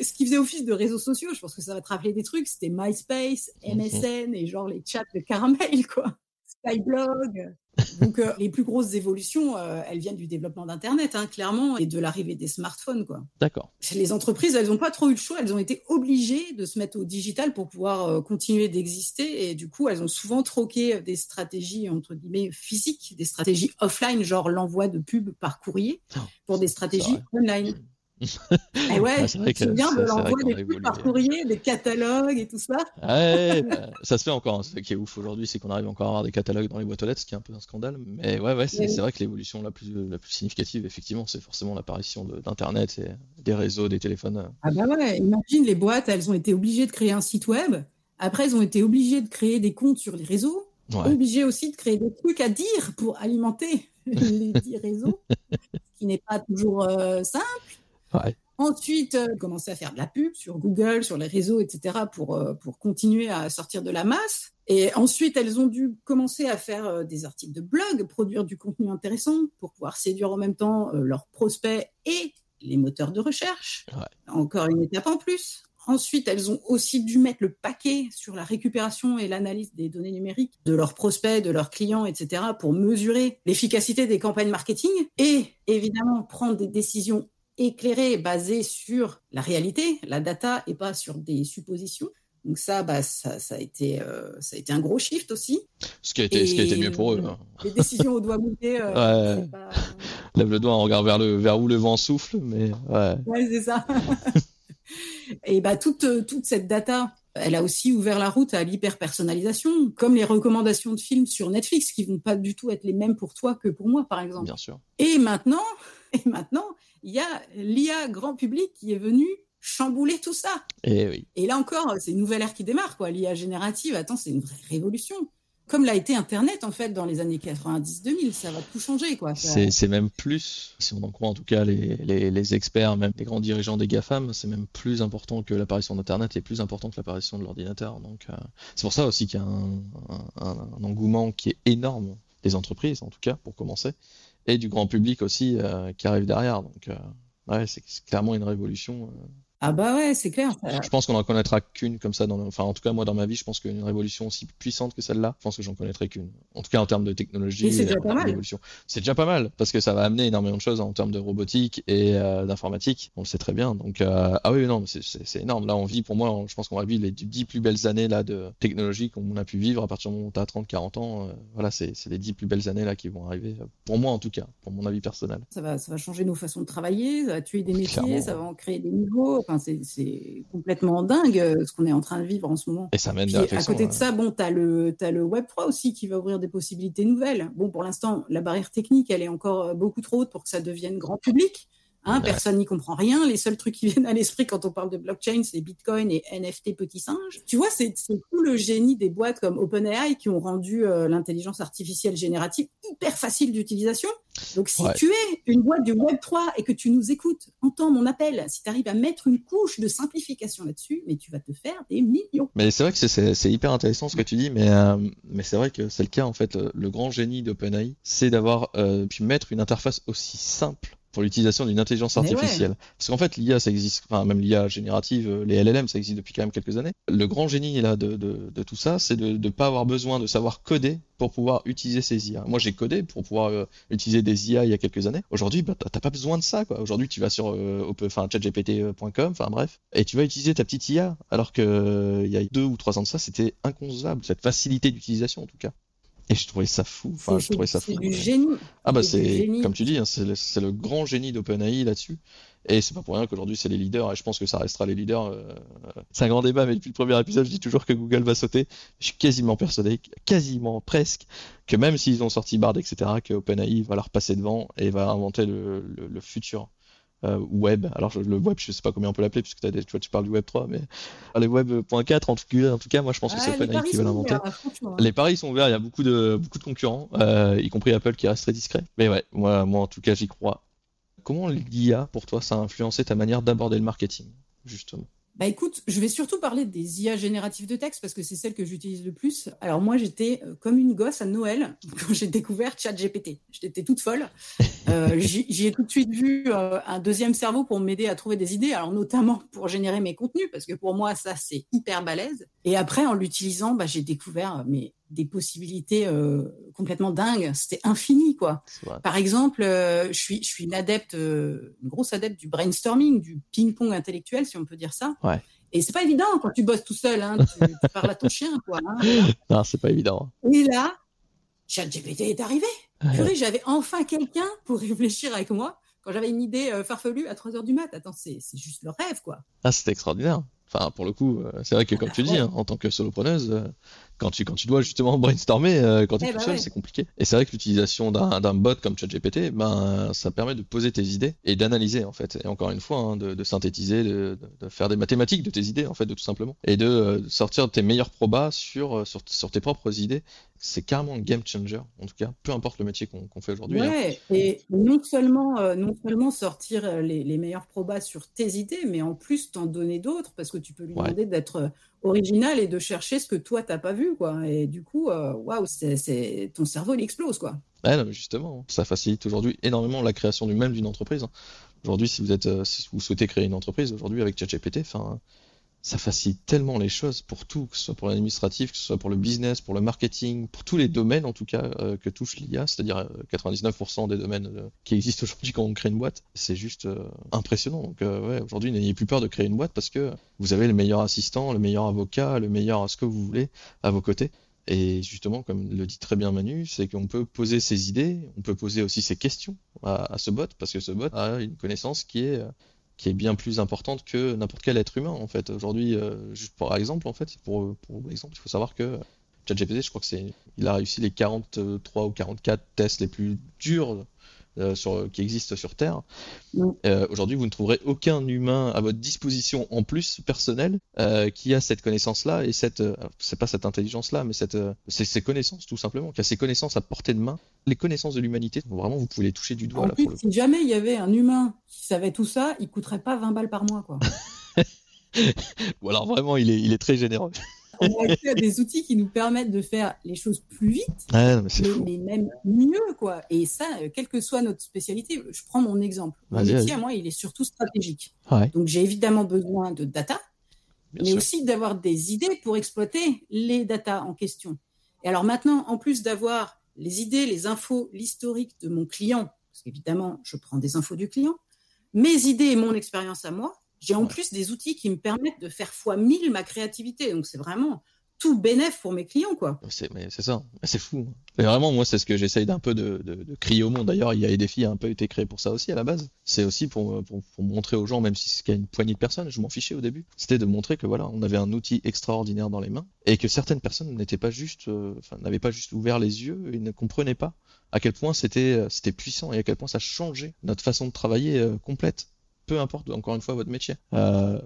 Ce qui faisait office de réseaux sociaux, je pense que ça va te rappeler des trucs, c'était MySpace, MSN mhm. et genre les chats de caramel, quoi. Skyblog. Donc euh, les plus grosses évolutions, euh, elles viennent du développement d'Internet, hein, clairement, et de l'arrivée des smartphones, quoi. D'accord. Les entreprises, elles n'ont pas trop eu le choix, elles ont été obligées de se mettre au digital pour pouvoir euh, continuer d'exister, et du coup, elles ont souvent troqué des stratégies entre guillemets physiques, des stratégies offline, genre l'envoi de pubs par courrier, pour des stratégies online. (laughs) Et ouais, c'est bien de l'envoi des trucs par courrier, des catalogues et tout ça. Ouais, bah, (laughs) ça se fait encore. Hein. Ce qui est ouf aujourd'hui, c'est qu'on arrive encore à avoir des catalogues dans les boîtes aux lettres, ce qui est un peu un scandale. Mais ouais, ouais, c'est vrai que l'évolution la plus, la plus significative, effectivement, c'est forcément l'apparition d'Internet et des réseaux, des téléphones. Ah bah ouais, imagine les boîtes, elles ont été obligées de créer un site web. Après, elles ont été obligées de créer des comptes sur les réseaux. Obligées aussi de créer des trucs à dire pour alimenter (laughs) les réseaux, ce qui n'est pas toujours euh, simple. Ensuite, euh, commencer à faire de la pub sur Google, sur les réseaux, etc., pour, euh, pour continuer à sortir de la masse. Et ensuite, elles ont dû commencer à faire euh, des articles de blog, produire du contenu intéressant pour pouvoir séduire en même temps leurs prospects et les moteurs de recherche. Encore une étape en plus. Ensuite, elles ont aussi dû mettre le paquet sur la récupération et l'analyse des données numériques de leurs prospects, de leurs clients, etc., pour mesurer l'efficacité des campagnes marketing et évidemment prendre des décisions éclairé, basé sur la réalité, la data, et pas sur des suppositions. Donc ça, bah, ça, ça, a été, euh, ça a été un gros shift aussi. Ce qui a été, ce qui a été mieux pour eux. Hein. Les décisions au doigt mouillé. Euh, (laughs) Lève le doigt, on regarde vers, le, vers où le vent souffle, mais ouais. Ouais, c'est ça. (laughs) et bah, toute, toute cette data, elle a aussi ouvert la route à l'hyper-personnalisation, comme les recommandations de films sur Netflix, qui vont pas du tout être les mêmes pour toi que pour moi, par exemple. Bien sûr. Et maintenant, et maintenant, il y a l'IA grand public qui est venu chambouler tout ça. Et, eh oui. et là encore, c'est une nouvelle ère qui démarre, quoi. L'IA générative, attends, c'est une vraie révolution. Comme l'a été Internet, en fait, dans les années 90-2000, ça va tout changer, quoi. C'est même plus, si on en croit en tout cas les, les, experts, même les grands dirigeants des GAFAM, c'est même plus important que l'apparition d'Internet et plus important que l'apparition de l'ordinateur. Donc, euh, c'est pour ça aussi qu'il y a un, un, engouement qui est énorme des entreprises, en tout cas, pour commencer, et du grand public aussi euh, qui arrive derrière. Donc, euh, ouais, c'est clairement une révolution. Euh. Ah bah ouais, c'est clair. Je pense qu'on n'en connaîtra qu'une comme ça. Dans Enfin, en tout cas, moi, dans ma vie, je pense qu'une révolution aussi puissante que celle-là, je pense que j'en connaîtrai qu'une. En tout cas, en termes de technologie. c'est déjà pas mal. C'est déjà pas mal, parce que ça va amener énormément de choses en termes de robotique et d'informatique. On le sait très bien. Donc, ah oui, non, c'est énorme. Là, on vit, pour moi, je pense qu'on va vivre les dix plus belles années là, de technologie qu'on a pu vivre à partir du moment où tu as 30, 40 ans. voilà, c'est les dix plus belles années là qui vont arriver. Pour moi, en tout cas, pour mon avis personnel. Ça va, ça va changer nos façons de travailler, ça va tuer des métiers, ça va en créer des nouveaux. Enfin, c'est complètement dingue euh, ce qu'on est en train de vivre en ce moment. Et ça mène Puis, À côté de ça, bon, tu as le, as le Web 3 aussi qui va ouvrir des possibilités nouvelles. Bon, pour l'instant, la barrière technique, elle est encore euh, beaucoup trop haute pour que ça devienne grand public. Hein, Personne n'y comprend rien. Les seuls trucs qui (laughs) viennent à l'esprit quand on parle de blockchain, c'est Bitcoin et NFT petit singe. Tu vois, c'est tout le génie des boîtes comme OpenAI qui ont rendu euh, l'intelligence artificielle générative hyper facile d'utilisation. Donc, si tu es une boîte du Web 3 et que tu nous écoutes, entends mon appel. Si tu arrives à mettre une couche de simplification là-dessus, mais tu vas te faire des millions. Mais c'est vrai que c'est hyper intéressant ce que tu dis, mais, euh, mais c'est vrai que c'est le cas en fait. Le grand génie d'OpenAI, c'est d'avoir euh, pu mettre une interface aussi simple pour l'utilisation d'une intelligence artificielle. Parce qu'en fait, l'IA, ça existe, enfin, même l'IA générative, euh, les LLM, ça existe depuis quand même quelques années. Le grand génie là de, de, de tout ça, c'est de ne pas avoir besoin de savoir coder pour pouvoir utiliser ces IA. Moi, j'ai codé pour pouvoir euh, utiliser des IA il y a quelques années. Aujourd'hui, bah, t'as pas besoin de ça, quoi. Aujourd'hui, tu vas sur euh, enfin, chatgpt.com, enfin bref, et tu vas utiliser ta petite IA. Alors que il y a deux ou trois ans de ça, c'était inconcevable, cette facilité d'utilisation en tout cas. Et je trouvais ça fou. Enfin, je trouvais ça fou. C'est du génie. Ah bah c'est comme tu dis, hein, c'est le, grand génie d'OpenAI là-dessus. Et c'est pas pour rien qu'aujourd'hui c'est les leaders. Et je pense que ça restera les leaders. Euh, c'est un grand débat, mais depuis le premier épisode, je dis toujours que Google va sauter. Je suis quasiment persuadé, quasiment presque, que même s'ils ont sorti Bard, etc., que OpenAI va leur passer devant et va inventer le, le futur euh, web. Alors le web, je sais pas combien on peut l'appeler puisque as des, tu, vois, tu parles du web 3, mais les web.4 en tout cas, en tout cas, moi je pense que c'est OpenAI qui va l'inventer. Les paris sont ouverts, il y a beaucoup de beaucoup de concurrents, euh, y compris Apple qui reste très discret. Mais ouais, moi, moi en tout cas, j'y crois. Comment l'IA pour toi ça a influencé ta manière d'aborder le marketing justement? Bah écoute, je vais surtout parler des IA génératives de texte parce que c'est celle que j'utilise le plus. Alors moi, j'étais euh, comme une gosse à Noël (laughs) quand j'ai découvert ChatGPT. J'étais toute folle. Euh, (laughs) J'y ai tout de suite vu euh, un deuxième cerveau pour m'aider à trouver des idées, alors notamment pour générer mes contenus parce que pour moi, ça c'est hyper balèze. Et après, en l'utilisant, bah, j'ai découvert mais des possibilités euh, complètement dingues. C'était infini, quoi. Par exemple, euh, je suis, je suis une adepte, euh, une grosse adepte du brainstorming, du ping-pong intellectuel, si on peut dire ça. Ouais. Et c'est pas évident quand tu bosses tout seul, hein, tu, (laughs) parles à ton chien, quoi. Hein, non, c'est pas évident. Et là, ChatGPT est arrivé. J'avais enfin quelqu'un pour réfléchir avec moi quand j'avais une idée farfelue à 3 heures du mat. Attends, c'est juste le rêve, quoi. Ah, c'était extraordinaire. Enfin, pour le coup, c'est vrai que comme tu dis, hein, en tant que solopreneuse, quand tu, quand tu dois justement (laughs) brainstormer, euh, quand tu es eh tout bah seul, c'est compliqué. Et c'est vrai que l'utilisation d'un bot comme ChatGPT, ben, ça permet de poser tes idées et d'analyser, en fait. Et encore une fois, hein, de, de, synthétiser, de, de, faire des mathématiques de tes idées, en fait, de tout simplement. Et de euh, sortir tes meilleurs probas sur, euh, sur, sur, tes propres idées. C'est carrément un game changer, en tout cas, peu importe le métier qu'on fait aujourd'hui. Hein. Ouais, et non seulement, non seulement sortir les, les meilleurs probas sur tes idées, mais en plus t'en donner d'autres, parce que tu peux lui demander d'être original et de chercher ce que toi t'as pas vu quoi. Et du coup euh, waouh c'est ton cerveau il explose quoi. Ouais, justement ça facilite aujourd'hui énormément la création du même d'une entreprise aujourd'hui si vous êtes euh, si vous souhaitez créer une entreprise aujourd'hui avec ChatGPT enfin ça facilite tellement les choses pour tout, que ce soit pour l'administratif, que ce soit pour le business, pour le marketing, pour tous les domaines en tout cas euh, que touche l'IA, c'est-à-dire 99% euh, des domaines euh, qui existent (laughs) aujourd'hui quand on crée une boîte. C'est juste impressionnant. Donc aujourd'hui, n'ayez plus peur de créer une boîte parce que vous avez le meilleur assistant, le meilleur avocat, le meilleur ce que vous voulez à vos côtés. Et justement, comme le dit très bien Manu, c'est qu'on peut poser ses idées, on peut poser aussi ses questions à, ce bot, parce que ce bot a une connaissance qui est qui est bien plus importante que n'importe quel être humain en fait. Aujourd'hui, euh, juste pour exemple en fait, pour, pour exemple, il faut savoir que ChatGPT, je crois que c'est, il a réussi les 43 ou 44 tests les plus durs euh, sur, qui existent sur Terre. Mm. Euh, aujourd'hui, vous ne trouverez aucun humain à votre disposition en plus personnel euh, qui a cette connaissance-là et cette, c'est pas cette intelligence-là, mais cette, c'est ces connaissances tout simplement, qui a ces connaissances à portée de main. Les connaissances de l'humanité, vraiment, vous pouvez les toucher du doigt. En plus, si jamais il y avait un humain qui savait tout ça, il coûterait pas 20 balles par mois, quoi. (laughs) Ou alors vraiment, il est, il est très généreux on a accès à des outils qui nous permettent de faire les choses plus vite, mais, même mieux, quoi. Et ça, euh, quelle que soit notre spécialité, je prends mon exemple. Mon métier, à moi, il est surtout stratégique. Donc, j'ai évidemment besoin de data, mais aussi d'avoir des idées pour exploiter les data en question. Et alors maintenant, en plus d'avoir les idées, les infos, l'historique de mon client, parce qu'évidemment, je prends des infos du client, mes idées et mon expérience à moi, j'ai en plus des outils qui me permettent de faire fois 1000 ma créativité. Donc c'est vraiment tout bénéf pour mes clients, quoi. C'est, ça, c'est fou. Mais vraiment, moi, c'est ce que j'essaye d'un peu de, crier au monde. D'ailleurs, il y a des filles un peu été créé pour ça aussi à la base. C'est aussi pour, montrer aux gens, même si c'est une poignée de personnes, je m'en fichais au début. C'était de montrer que voilà, on avait un outil extraordinaire dans les mains et que certaines personnes n'étaient pas juste, euh, enfin, n'avaient pas juste ouvert les yeux et ne comprenaient pas à quel point c'était, euh, c'était puissant et à quel point ça changeait notre façon de travailler euh, complète peu importe encore une fois votre métier. Euh,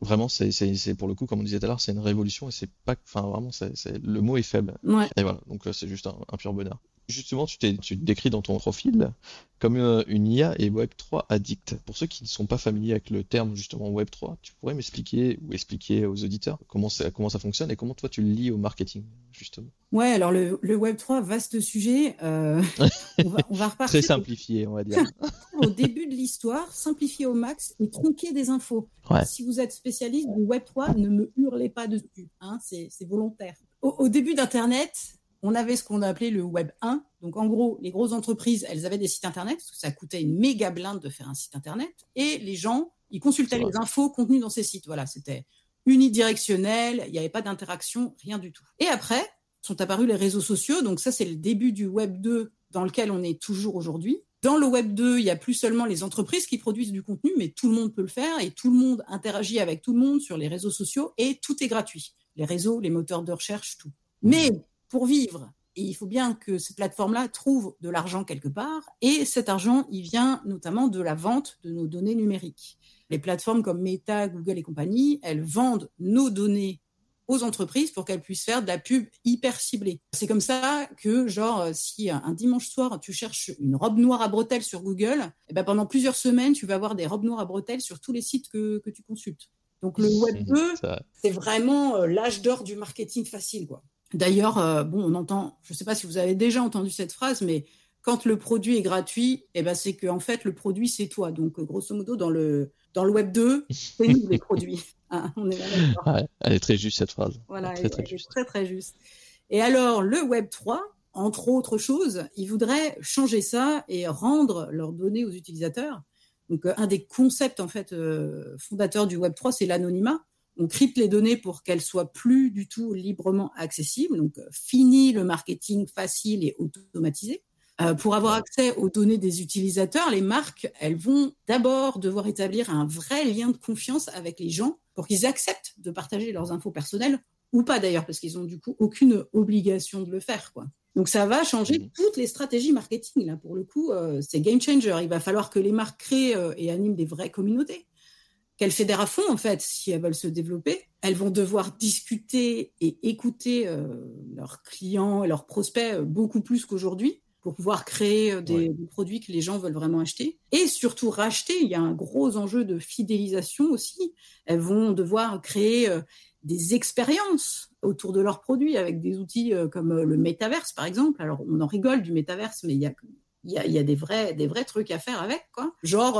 vraiment, c'est pour le coup, comme on disait tout à l'heure, c'est une révolution et c'est pas, enfin vraiment, c'est le mot est faible. Et voilà, donc euh, c'est juste un, pur bonheur. Justement, tu, tu te décris dans ton profil comme euh, une IA et Web3 addict. Pour ceux qui ne sont pas familiers avec le terme justement Web3, tu pourrais m'expliquer ou expliquer aux auditeurs comment ça, comment ça fonctionne et comment toi tu le lis au marketing justement? Ouais, alors le, Web3, vaste sujet. Euh, (laughs) on, va, on, va, repartir. Très simplifié, on va dire. (laughs) au début de l'histoire, simplifier au max et tronquer des infos. Si vous êtes spécialiste du Web3, ne me hurlez pas dessus. Hein, c'est volontaire. Au, au début d'Internet, on avait ce qu'on appelait le Web 1. Donc, en gros, les grosses entreprises, elles avaient des sites Internet, parce que ça coûtait une méga blinde de faire un site Internet. Et les gens, ils consultaient les infos contenues dans ces sites. Voilà, c'était unidirectionnel, il n'y avait pas d'interaction, rien du tout. Et après, sont apparus les réseaux sociaux. Donc, ça, c'est le début du Web 2 dans lequel on est toujours aujourd'hui. Dans le Web 2, il n'y a plus seulement les entreprises qui produisent du contenu, mais tout le monde peut le faire et tout le monde interagit avec tout le monde sur les réseaux sociaux et tout est gratuit. Les réseaux, les moteurs de recherche, tout. Mais pour vivre. Et il faut bien que ces plateformes-là trouvent de l'argent quelque part. Et cet argent, il vient notamment de la vente de nos données numériques. Les plateformes comme Meta, Google et compagnie, elles vendent nos données aux entreprises pour qu'elles puissent faire de la pub hyper ciblée. C'est comme ça que, genre, si un dimanche soir, tu cherches une robe noire à bretelles sur Google, et eh ben pendant plusieurs semaines, tu vas avoir des robes noires à bretelles sur tous les sites que, que tu consultes. Donc le Web 2, c'est vraiment euh, l'âge d'or du marketing facile, quoi. D'ailleurs, euh, bon, on entend, je ne sais pas si vous avez déjà entendu cette phrase, mais quand le produit est gratuit, eh ben, c'est qu'en fait, le produit, c'est toi. Donc, grosso modo, dans le, dans le Web 2, c'est nous les produits. Hein, (laughs) on est elle est très juste, cette phrase. Voilà, très, très, juste. très, très juste. Et alors, le Web 3, entre autres choses, il voudrait changer ça et rendre leurs données aux utilisateurs. Donc, un des concepts, en fait, euh, fondateurs du Web 3, c'est l'anonymat on crypte les données pour qu'elles soient plus du tout librement accessibles. Donc, euh, fini le marketing facile et automatisé. Euh, pour avoir accès aux données des utilisateurs, les marques, elles vont d'abord devoir établir un vrai lien de confiance avec les gens pour qu'ils acceptent de partager leurs infos personnelles ou pas d'ailleurs, parce qu'ils ont du coup aucune obligation de le faire. Quoi. Donc ça va changer mmh. toutes les stratégies marketing. Là, pour le coup, euh, c'est game changer. Il va falloir que les marques créent euh, et animent des vraies communautés qu'elles fédèrent à fond, en fait, si elles veulent se développer. Elles vont devoir discuter et écouter leurs clients et leurs prospects beaucoup plus qu'aujourd'hui pour pouvoir créer euh, des, produits que les gens veulent vraiment acheter. Et surtout racheter, il y a un gros enjeu de fidélisation aussi. Elles vont devoir créer euh, des expériences autour de leurs produits avec des outils euh, comme le métaverse, par exemple. Alors, on en rigole du métaverse, mais il y a, il y a, il y a des, vrais, des vrais trucs à faire avec, quoi. Genre,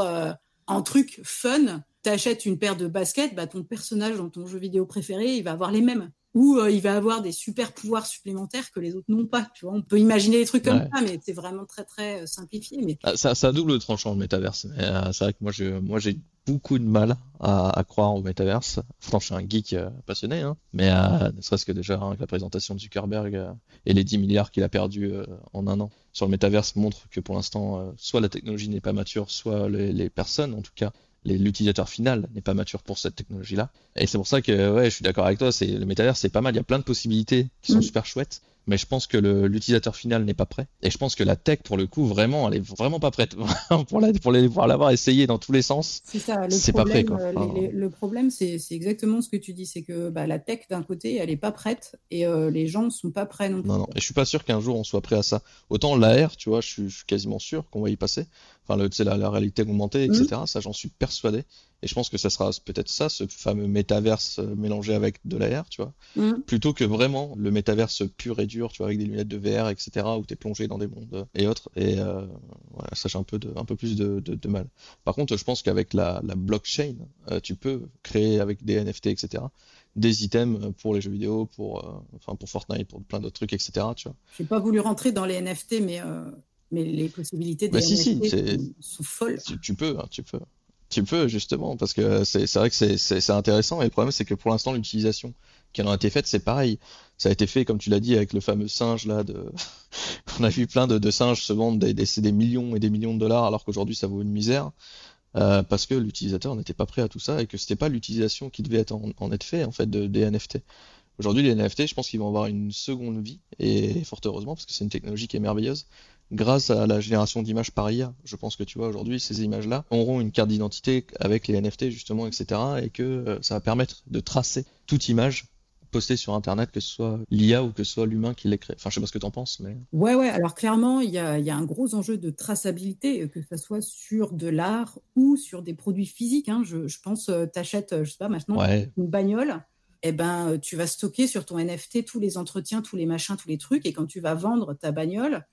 un truc fun, t'achètes une paire de baskets, bah, ton personnage dans ton jeu vidéo préféré, il va avoir les mêmes où euh, il va avoir des super pouvoirs supplémentaires que les autres n'ont pas. Tu vois, on peut imaginer des trucs comme ça, mais c'est vraiment très très euh, simplifié. Mais ah, ça, ça double tranchant le métaverse. Euh, c'est vrai que moi, je, moi, j'ai beaucoup de mal à, croire au métaverse. Franchement, je suis un geek passionné, hein. mais ne serait-ce que déjà avec la présentation de Zuckerberg et les 10 milliards qu'il a perdus en un an sur le métaverse montre que pour l'instant, soit la technologie n'est pas mature, soit les personnes, en tout cas, l'utilisateur final n'est pas mature pour cette technologie-là. Et c'est pour ça que ouais, je suis d'accord avec toi, c'est le métavers c'est pas mal, il y a plein de possibilités qui sont mm. super chouettes mais je pense que l'utilisateur final n'est pas prêt. Et je pense que la tech, pour le coup, vraiment, elle est vraiment pas prête (laughs) pour, la, pour, l'avoir essayé dans tous les sens. C'est ça. C'est pas prêt. Quoi. Euh, le problème, c'est exactement ce que tu dis, c'est que bah, la tech d'un côté, elle est pas prête et euh, les gens ne sont pas prêts non plus. Non, non. Et je suis pas sûr qu'un jour on soit prêt à ça. Autant l'AR, tu vois, je suis, quasiment sûr qu'on va y passer. Enfin, le, la, la réalité augmentée, etc. Mm. Ça, j'en suis persuadé. Et je pense que ça sera peut-être ça, ce fameux métaverse euh, mélangé avec de l'AR, tu vois, mm. plutôt que vraiment le métaverse pur et dur, tu vois, avec des lunettes de VR, etc., où tu es plongé dans des mondes et autres. Et euh, voilà, ça j'ai un peu, de, un peu plus de, de, mal. Par contre, je pense qu'avec la, la, blockchain, euh, tu peux créer avec des NFT, etc., des items pour les jeux vidéo, pour, euh, enfin, pour Fortnite, pour plein d'autres trucs, etc. Tu vois. J'ai pas voulu rentrer dans les NFT, mais, mais les possibilités des bah, NFT sont folles. Tu, tu peux, hein, tu peux. Tu peux justement, parce que c'est vrai que c'est intéressant, et le problème c'est que pour l'instant l'utilisation qui en a été faite, c'est pareil. Ça a été fait, comme tu l'as dit, avec le fameux singe là. De... (laughs) On a vu plein de, de singes se vendre des, des, des, millions et des millions de dollars, alors qu'aujourd'hui ça vaut une misère, euh, parce que l'utilisateur n'était pas prêt à tout ça et que c'était pas l'utilisation qui devait être en, en, être fait en fait de, des NFT. Aujourd'hui, les NFT, je pense qu'ils vont avoir une seconde vie, et fort heureusement, parce que c'est une technologie qui est merveilleuse grâce à la génération d'images par IA. Je pense que tu vois aujourd'hui ces images-là auront une carte d'identité avec les NFT justement, etc. et que euh, ça va permettre de tracer toute image postée sur Internet, que ce soit l'IA ou que ce soit l'humain qui l'ait créé. Enfin, je sais pas ce que tu en penses, mais... Ouais, ouais, alors clairement, il y a, y a, un gros enjeu de traçabilité, que ce soit sur de l'art ou sur des produits physiques. Hein. Je, je, pense, euh, tu achètes, euh, je sais pas, maintenant, une bagnole, eh ben, tu vas stocker sur ton NFT tous les entretiens, tous les machins, tous les trucs, et quand tu vas vendre ta bagnole,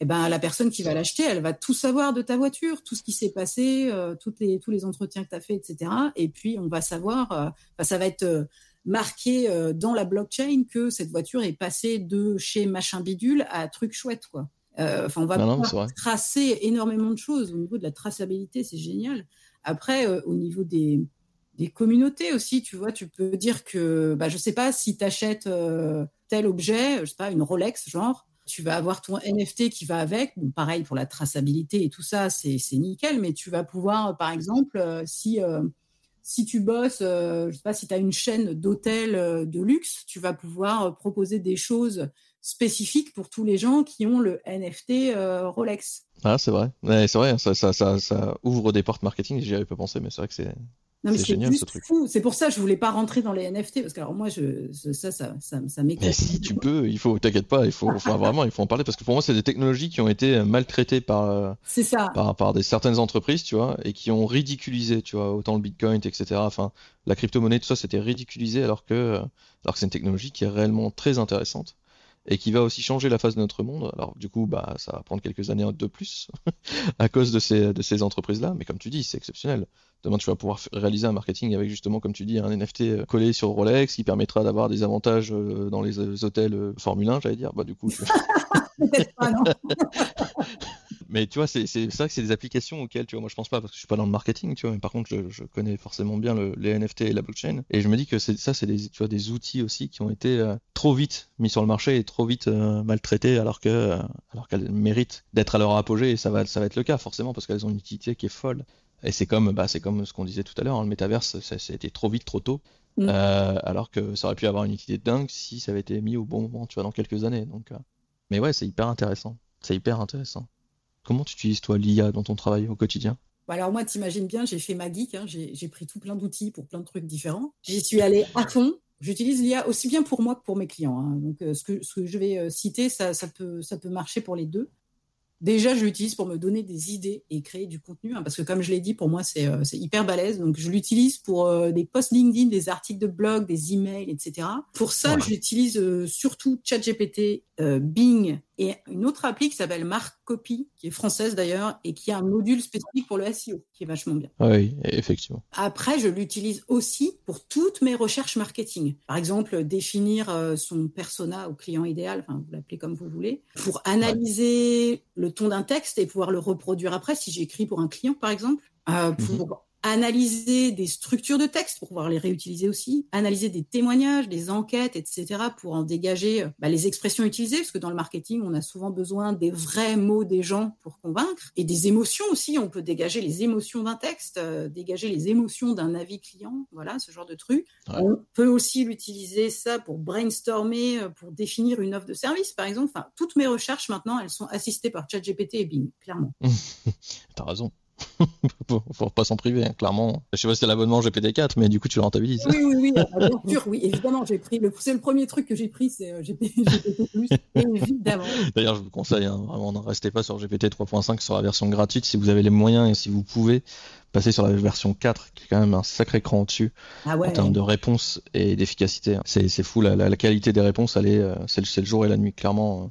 eh ben, la personne qui va l'acheter, elle va tout savoir de ta voiture, tout ce qui s'est passé, euh, toutes les, tous les entretiens que tu as fait, etc. Et puis, on va savoir, euh, ça va être euh, marqué dans la blockchain que cette voiture est passée de chez machin bidule à truc chouette, quoi. Enfin, on va tracer énormément de choses au niveau de la traçabilité, c'est génial. Après, au niveau des, des communautés aussi, tu vois, tu peux dire que, bah, je sais pas, si tu achètes tel objet, je sais pas, une Rolex, genre, tu vas avoir ton NFT qui va avec. Bon, pareil pour la traçabilité et tout ça, c'est nickel, mais tu vas pouvoir, par exemple, euh, si, euh, si tu bosses, euh, je sais pas, si tu as une chaîne d'hôtels de luxe, tu vas pouvoir proposer des choses spécifiques pour tous les gens qui ont le NFT Rolex. Ah, c'est vrai. c'est vrai, ça, ça, ça, ça, ouvre des portes marketing, j'y avais pas pensé, mais c'est vrai que c'est c'est génial ce truc. C'est pour ça que je voulais pas rentrer dans les NFT parce que alors moi je, ça ça ça, ça Mais si tu peux, il faut t'inquiète pas, il faut (laughs) vraiment il faut en parler parce que pour moi c'est des technologies qui ont été maltraitées par euh, ça. par par des certaines entreprises, tu vois, et qui ont ridiculisé, tu vois, autant le Bitcoin, etc. Enfin, la crypto-monnaie, tout ça, c'était ridiculisé alors que alors que c'est une technologie qui est réellement très intéressante et qui va aussi changer la face de notre monde. Alors du coup, bah, ça va prendre quelques années de plus (laughs) à cause de ces, de ces entreprises-là, mais comme tu dis, c'est exceptionnel. Demain, tu vas pouvoir réaliser un marketing avec justement, comme tu dis, un NFT euh, collé sur Rolex qui permettra d'avoir des avantages euh, dans les euh, hôtels Formule 1, j'allais dire. Bah du coup. (laughs) Mais tu vois, c'est ça que c'est des applications auxquelles, tu vois, moi je pense pas parce que je suis pas dans le marketing, tu vois, mais par contre je, je connais forcément bien le, les NFT et la blockchain. Et je me dis que ça, c'est des, tu vois, des outils aussi qui ont été euh, trop vite mis sur le marché et trop vite euh, maltraités alors que, euh, alors qu'elles méritent d'être à leur apogée et ça va, ça va être le cas forcément parce qu'elles ont une utilité qui est folle. Et c'est comme, bah, c'est comme ce qu'on disait tout à l'heure, hein, le métaverse, ça, ça, a été trop vite, trop tôt. Mm. alors que ça aurait pu avoir une utilité dingue si ça avait été mis au bon moment, tu vois, dans quelques années. Donc, mais ouais, c'est hyper intéressant. C'est hyper intéressant. Comment tu utilises toi l'IA dans ton travail au quotidien? Bah, alors moi, t'imagines bien, j'ai fait ma geek, hein, j'ai pris tout plein d'outils pour plein de trucs différents. J'y suis allée à fond. J'utilise l'IA aussi bien pour moi que pour mes clients. Hein. Donc euh, ce, que, ce que je vais euh, citer, ça, ça, peut, ça peut marcher pour les deux. Déjà, je l'utilise pour me donner des idées et créer du contenu, hein, parce que comme je l'ai dit, pour moi, c'est euh, hyper balèze. Donc, je l'utilise pour euh, des posts LinkedIn, des articles de blog, des emails, etc. Pour ça, j'utilise euh, surtout ChatGPT, Bing et une autre appli qui s'appelle Mark Copy, qui est française d'ailleurs, et qui a un module spécifique pour le SEO, qui est vachement bien. Oui, effectivement. Après, je l'utilise aussi pour toutes mes recherches marketing. Par exemple, définir son persona au client idéal, enfin, vous l'appelez comme vous voulez, pour analyser le ton d'un texte et pouvoir le reproduire après si j'écris pour un client, par exemple. Euh, pour mhm analyser des structures de texte pour pouvoir les réutiliser aussi, analyser des témoignages, des enquêtes, etc., pour en dégager euh, bah, les expressions utilisées, parce que dans le marketing, on a souvent besoin des vrais mots des gens pour convaincre, et des émotions aussi, on peut dégager les émotions d'un texte, euh, dégager les émotions d'un avis client, voilà, ce genre de truc. On peut aussi l'utiliser ça pour brainstormer, euh, pour définir une offre de service, par exemple. Enfin, toutes mes recherches maintenant, elles sont assistées par ChatGPT et Bing, clairement. (laughs) T'as raison. (laughs) faut, pas s'en priver, hein, clairement. Je sais pas si c'est l'abonnement GPT-4, mais du coup, tu le rentabilises. Oui, oui, oui, bien oui, évidemment, j'ai pris. Le... C'est le premier truc que j'ai pris, c'est euh, GPT, (laughs) évidemment. D'ailleurs, je vous conseille, hein, vraiment, ne restez pas sur GPT 3.5 sur la version gratuite si vous avez les moyens et si vous pouvez passer sur la version 4, qui est quand même un sacré cran au-dessus ah en termes de réponse et d'efficacité. C'est fou, la, qualité des réponses, elle est, euh, c'est le, le, jour et la nuit, clairement.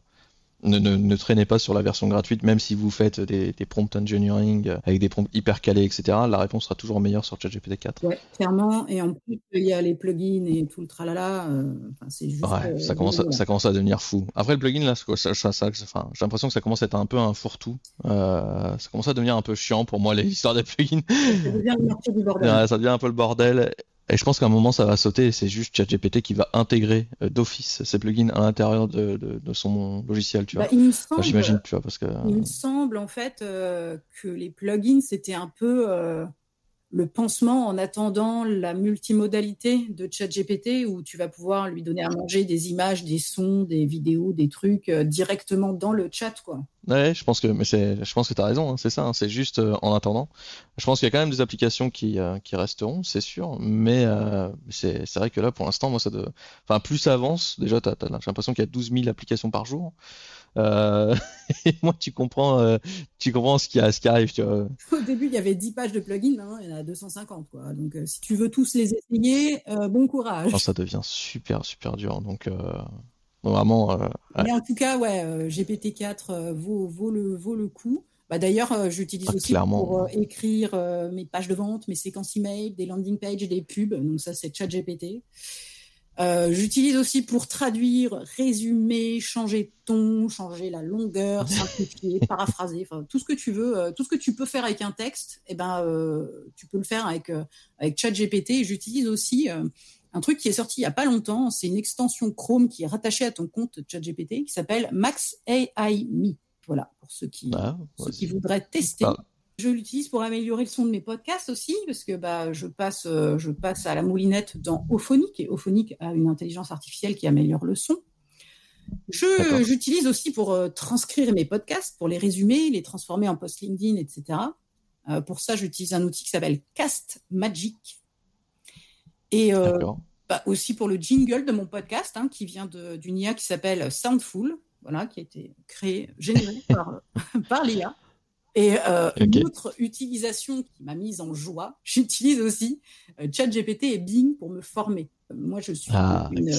Ne, ne, ne, traînez pas sur la version gratuite, même si vous faites des, des prompts engineering euh, avec des prompts hyper calés, etc. La réponse sera toujours meilleure sur ChatGPT 4. Ouais, clairement. Et en plus, il y a les plugins et tout le tralala. Euh, c'est juste. Ouais, euh, ça, commence à, ça commence à devenir fou. Après, le plugin, là, ça, ça, ça enfin, j'ai l'impression que ça commence à être un peu un fourre-tout. Euh, ça commence à devenir un peu chiant pour moi, les histoires des plugins. Ça devient le du bordel. Ça devient un peu le bordel. Et je pense qu'à un moment, ça va sauter. C'est juste ChatGPT qui va intégrer euh, d'office ces plugins à l'intérieur de, de, de, son logiciel, tu vois. Bah, J'imagine, tu vois, parce que. Il me semble en fait euh, que les plugins c'était un peu euh, le pansement en attendant la multimodalité de ChatGPT où tu vas pouvoir lui donner à manger des images, des sons, des vidéos, des trucs euh, directement dans le chat, quoi. Je pense que, mais c'est, je pense que t'as raison, hein, c'est ça, hein, c'est juste euh, en attendant. Je pense qu'il y a quand même des applications qui, euh, qui resteront, c'est sûr, mais c'est, vrai que là, pour l'instant, moi, ça enfin, plus ça avance, déjà, t'as, t'as, j'ai l'impression qu'il y a 12 000 applications par jour. Euh, (laughs) et moi, tu comprends, euh, tu comprends ce qui, ce qui arrive. Tu vois. Au début, il y avait 10 pages de plugins, maintenant il y en a 250. Quoi. Donc, euh, si tu veux tous les essayer, bon courage. ça devient super, super dur. Donc, vraiment. Mais en tout cas, ouais, GPT-4 vaut, vaut, le, vaut le coup. Bah, D'ailleurs, j'utilise ah, aussi pour écrire mes pages de vente, mes séquences email, des landing pages, des pubs. Donc, ça, c'est ChatGPT. Euh, j'utilise aussi pour traduire, résumer, changer de ton, changer la longueur, (laughs) simplifier, paraphraser, enfin tout ce que tu veux, euh, tout ce que tu peux faire avec un texte, eh ben euh, tu peux le faire avec avec ChatGPT. J'utilise aussi un truc qui est sorti il y a pas longtemps, c'est une extension Chrome qui est rattachée à ton compte ChatGPT qui s'appelle Max AI Me. Voilà pour ceux qui, ah, ceux qui voudraient tester. Je l'utilise pour améliorer le son de mes podcasts aussi, parce que bah, je, passe, euh, je passe à la moulinette dans Ophonic, et Ophonic a une intelligence artificielle qui améliore le son. J'utilise aussi pour euh, transcrire mes podcasts, pour les résumer, les transformer en post LinkedIn, etc. Euh, pour ça, j'utilise un outil qui s'appelle Cast Magic. Et bah, aussi pour le jingle de mon podcast, hein, qui vient d'une IA qui s'appelle Soundful, voilà, qui a été créé, généré par, (laughs) par l'IA. Et euh, une autre utilisation qui m'a mise en joie, (laughs) j'utilise aussi euh, ChatGPT et Bing pour me former. Moi, je suis ah, une,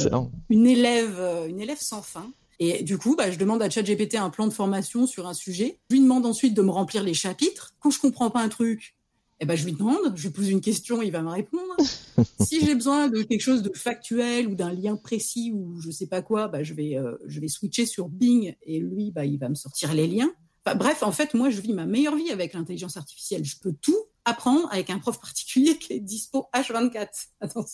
une, élève, euh, une élève sans fin. Et du coup, bah, je demande à ChatGPT un plan de formation sur un sujet. Je lui demande ensuite de me remplir les chapitres. Quand je comprends pas un truc, eh ben, je lui demande, je lui pose une question, il va me répondre. (laughs) si j'ai besoin de quelque chose de factuel ou d'un lien précis ou je sais pas quoi, bah, je vais, euh, je vais switcher sur Bing et lui, bah, il va me sortir les liens. Bref, en fait, moi, je vis ma meilleure vie avec l'intelligence artificielle. Je peux tout apprendre avec un prof particulier qui est dispo H24. Attends,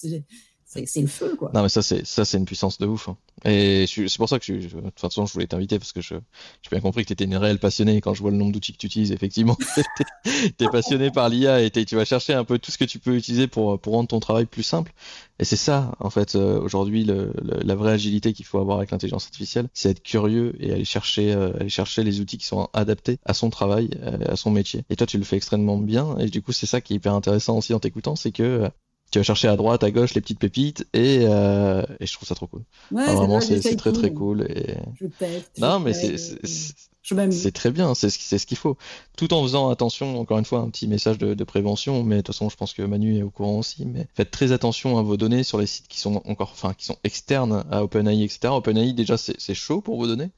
c'est le feu, quoi. Non, mais ça, c'est ça, c'est une puissance de ouf. Hein. Et c'est pour ça que je, de toute façon, je voulais t'inviter parce que je j'ai bien compris que tu étais une réelle passionnée quand je vois le nombre d'outils que tu utilises. Effectivement, (laughs) tu es passionné par l'IA et tu vas chercher un peu tout ce que tu peux utiliser pour pour rendre ton travail plus simple. Et c'est ça, en fait, euh, aujourd'hui, la vraie agilité qu'il faut avoir avec l'intelligence artificielle, c'est être curieux et aller chercher euh, aller chercher les outils qui sont adaptés à son travail, euh, à son métier. Et toi, tu le fais extrêmement bien. Et du coup, c'est ça qui est hyper intéressant aussi en t'écoutant, c'est que tu vas chercher à droite, à gauche les petites pépites et, euh, et je trouve ça trop cool. Ouais, vraiment, c'est très très cool. Et... Je teste, non, mais c'est très bien, c'est ce, ce qu'il faut. Tout en faisant attention, encore une fois, un petit message de, de, prévention, mais de toute façon, je pense que Manu est au courant aussi. Mais faites très attention à vos données sur les sites qui sont encore, enfin, qui sont externes à OpenAI, etc. OpenAI, déjà, c'est chaud pour vos données.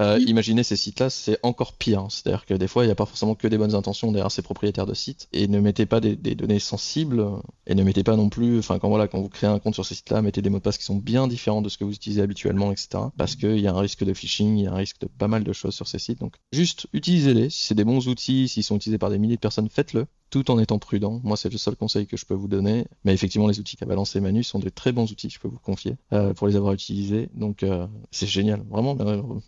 Euh, imaginez ces sites-là, c'est encore pire. C'est-à-dire que des fois, il n'y a pas forcément que des bonnes intentions derrière ces propriétaires de sites. Et ne mettez pas des, données sensibles. Et ne mettez pas non plus, enfin, quand voilà, quand vous créez un compte sur ces sites-là, mettez des mots de passe qui sont bien différents de ce que vous utilisez habituellement, etc. Parce qu'il y a un risque de phishing, il y a un risque de pas mal de choses sur ces sites. Donc, juste utilisez-les. Si c'est des bons outils, s'ils sont utilisés par des milliers de personnes, faites-le tout en étant prudent. Moi, c'est le seul conseil que je peux vous donner. Mais effectivement, les outils qu'a balancé Manu sont des très bons outils, je peux vous confier, euh, pour les avoir utilisés. Donc, euh, c'est génial. Vraiment,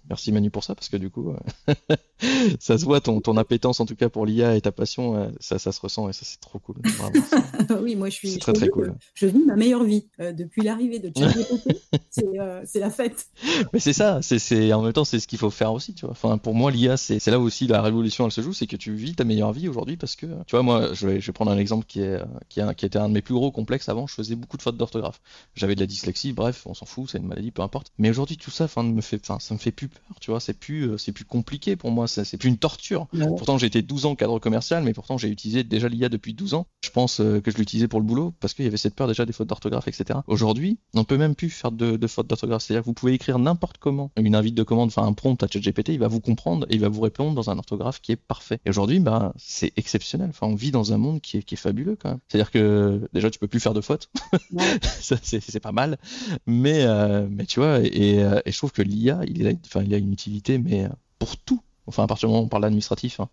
merci Manu pour ça, parce que du coup, euh, (laughs) ça se voit, ton, ton appétence en tout cas pour l'IA et ta passion, ça, ça se ressent et ça, c'est trop cool. (laughs) oui, moi, je suis très, très cool. Je vis ma meilleure vie depuis l'arrivée de ChatGPT. (laughs) c'est la fête. Mais c'est ça, c'est en même temps, c'est ce qu'il faut faire aussi. Tu vois. Enfin, pour moi, l'IA, c'est là aussi la révolution, elle se joue, c'est que tu vis ta meilleure vie aujourd'hui parce que, tu vois, moi, je vais, prendre un exemple qui, est, qui, qui était un de mes plus gros complexes avant. Je faisais beaucoup de fautes d'orthographe. J'avais de la dyslexie, bref, on s'en fout, c'est une maladie, peu importe. Mais aujourd'hui, tout ça, me fait, ça me fait plus peur, tu vois. C'est plus, euh, c'est plus compliqué pour moi, c'est plus une torture. Pourtant, j'ai été 12 ans cadre commercial, mais pourtant, j'ai utilisé déjà l'IA depuis 12 ans. Je pense euh, que je l'utilisais pour le boulot parce qu'il y avait cette peur déjà des fautes d'orthographe, etc. Aujourd'hui, on peut même plus faire de, fautes d'orthographe. C'est-à-dire que vous pouvez écrire n'importe comment une invite de commande, enfin un prompt à ChatGPT, il va vous comprendre et il va vous répondre dans un orthographe qui est parfait. Et aujourd'hui, bah, c'est exceptionnel. Enfin, on vit dans un monde qui est, fabuleux quand même. C'est-à-dire que déjà tu peux plus faire de fautes, (laughs) c'est pas mal, mais euh, mais tu vois et, euh, et, je trouve que l'IA il, a, enfin, il a une utilité mais pour tout Enfin, à partir du moment où on parle d'administratif, hein.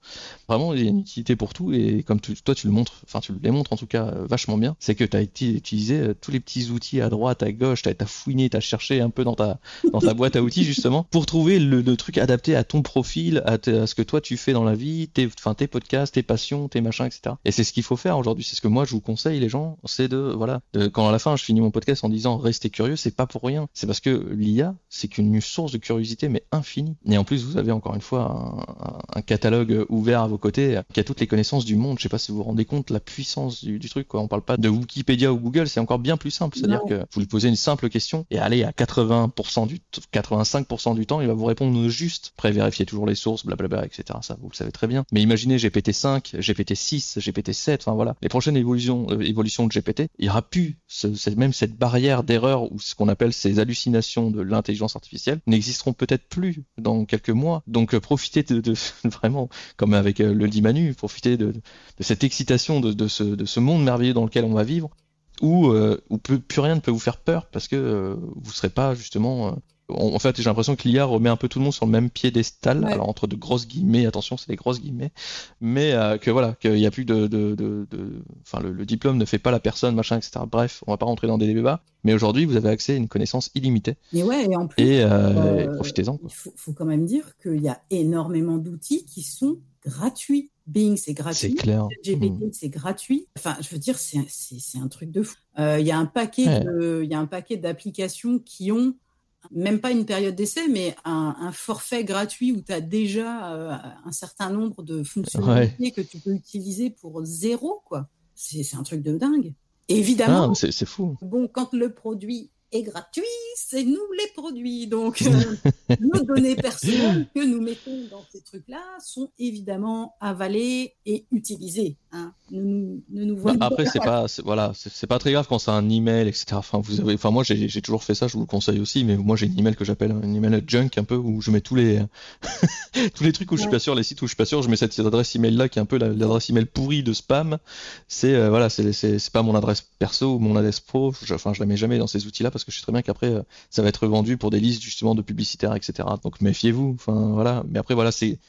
vraiment, il y a une utilité pour tout. Et comme toi, tu le montres, enfin, tu les montres en tout cas euh, vachement bien, c'est que tu as utilisé euh, tous les petits outils à droite, à gauche, tu as, fouiné, tu as cherché un peu dans ta, boîte à outils, justement, pour trouver le, truc adapté à ton profil, à, ce que toi tu fais dans la vie, tes, podcasts, tes passions, tes machins, etc. Et c'est ce qu'il faut faire aujourd'hui. C'est ce que moi, je vous conseille, les gens, c'est de, voilà, quand à la fin, je finis mon podcast en disant restez curieux, c'est pas pour rien. C'est parce que l'IA, c'est qu'une source de curiosité, mais infinie. Et en plus, vous avez encore une fois un, catalogue ouvert à vos côtés qui a toutes les connaissances du monde. Je sais pas si vous vous rendez compte la puissance du, truc. Quoi. On parle pas de Wikipédia ou Google, c'est encore bien plus simple. C'est-à-dire que vous lui posez une simple question et allez à 80% du 85% du temps, il va vous répondre juste. Après, vérifiez toujours les sources, blablabla, etc. Ça, vous le savez très bien. Mais imaginez GPT-5, GPT-6, GPT-7, enfin voilà. Les prochaines évolutions, euh, évolutions de GPT, il y aura plus ce, même cette barrière d'erreur ou ce qu'on appelle ces hallucinations de l'intelligence artificielle n'existeront peut-être plus dans quelques mois. Donc euh, profitez de, (laughs) vraiment, comme avec euh, le dit Manu, profiter de, cette excitation de, ce, monde merveilleux dans lequel on va vivre, où, euh, plus rien ne peut vous faire peur parce que euh, vous ne serez pas justement en fait, j'ai l'impression que l'IA remet un peu tout le monde sur le même piédestal, alors entre de grosses guillemets, attention, c'est des grosses guillemets, mais que voilà, qu'il n'y a plus de, de, enfin, le, diplôme ne fait pas la personne, machin, etc. Bref, on va pas rentrer dans des débats, mais aujourd'hui, vous avez accès à une connaissance illimitée. Et ouais, et en plus, et, profitez-en. Il faut, quand même dire qu'il y a énormément d'outils qui sont gratuits. Bing, c'est gratuit. C'est clair. GPT, hmm. c'est gratuit. Enfin, je veux dire, c'est un truc de fou. Il y a un paquet il y a un paquet d'applications qui ont même pas une période d'essai, mais un, forfait gratuit où tu as déjà euh, un certain nombre de fonctionnalités que tu peux utiliser pour zéro, quoi. C'est un truc de dingue. évidemment, ah, c'est fou. Bon, quand le produit est gratuit, c'est nous les produits. Donc, euh, (laughs) nos données personnelles que nous mettons dans ces trucs-là sont évidemment avalées et utilisées. Hein. Ne, nous, bah, après, c'est pas, voilà, c'est pas très grave quand c'est un email, etc. Enfin, vous avez, enfin, moi, j'ai toujours fait ça, je vous le conseille aussi, mais moi, j'ai une email que j'appelle un email junk un peu où je mets tous les, (laughs) tous les trucs où je suis pas sûr, les sites où je suis pas sûr, je mets cette adresse email là qui est un peu l'adresse email pourrie de spam. C'est, euh, voilà, c'est pas mon adresse perso ou mon adresse pro. enfin, je la mets jamais dans ces outils-là parce que je sais très bien qu'après, euh, ça va être vendu pour des listes justement de publicitaires, etc. Donc méfiez-vous. Enfin voilà. Mais après voilà, c'est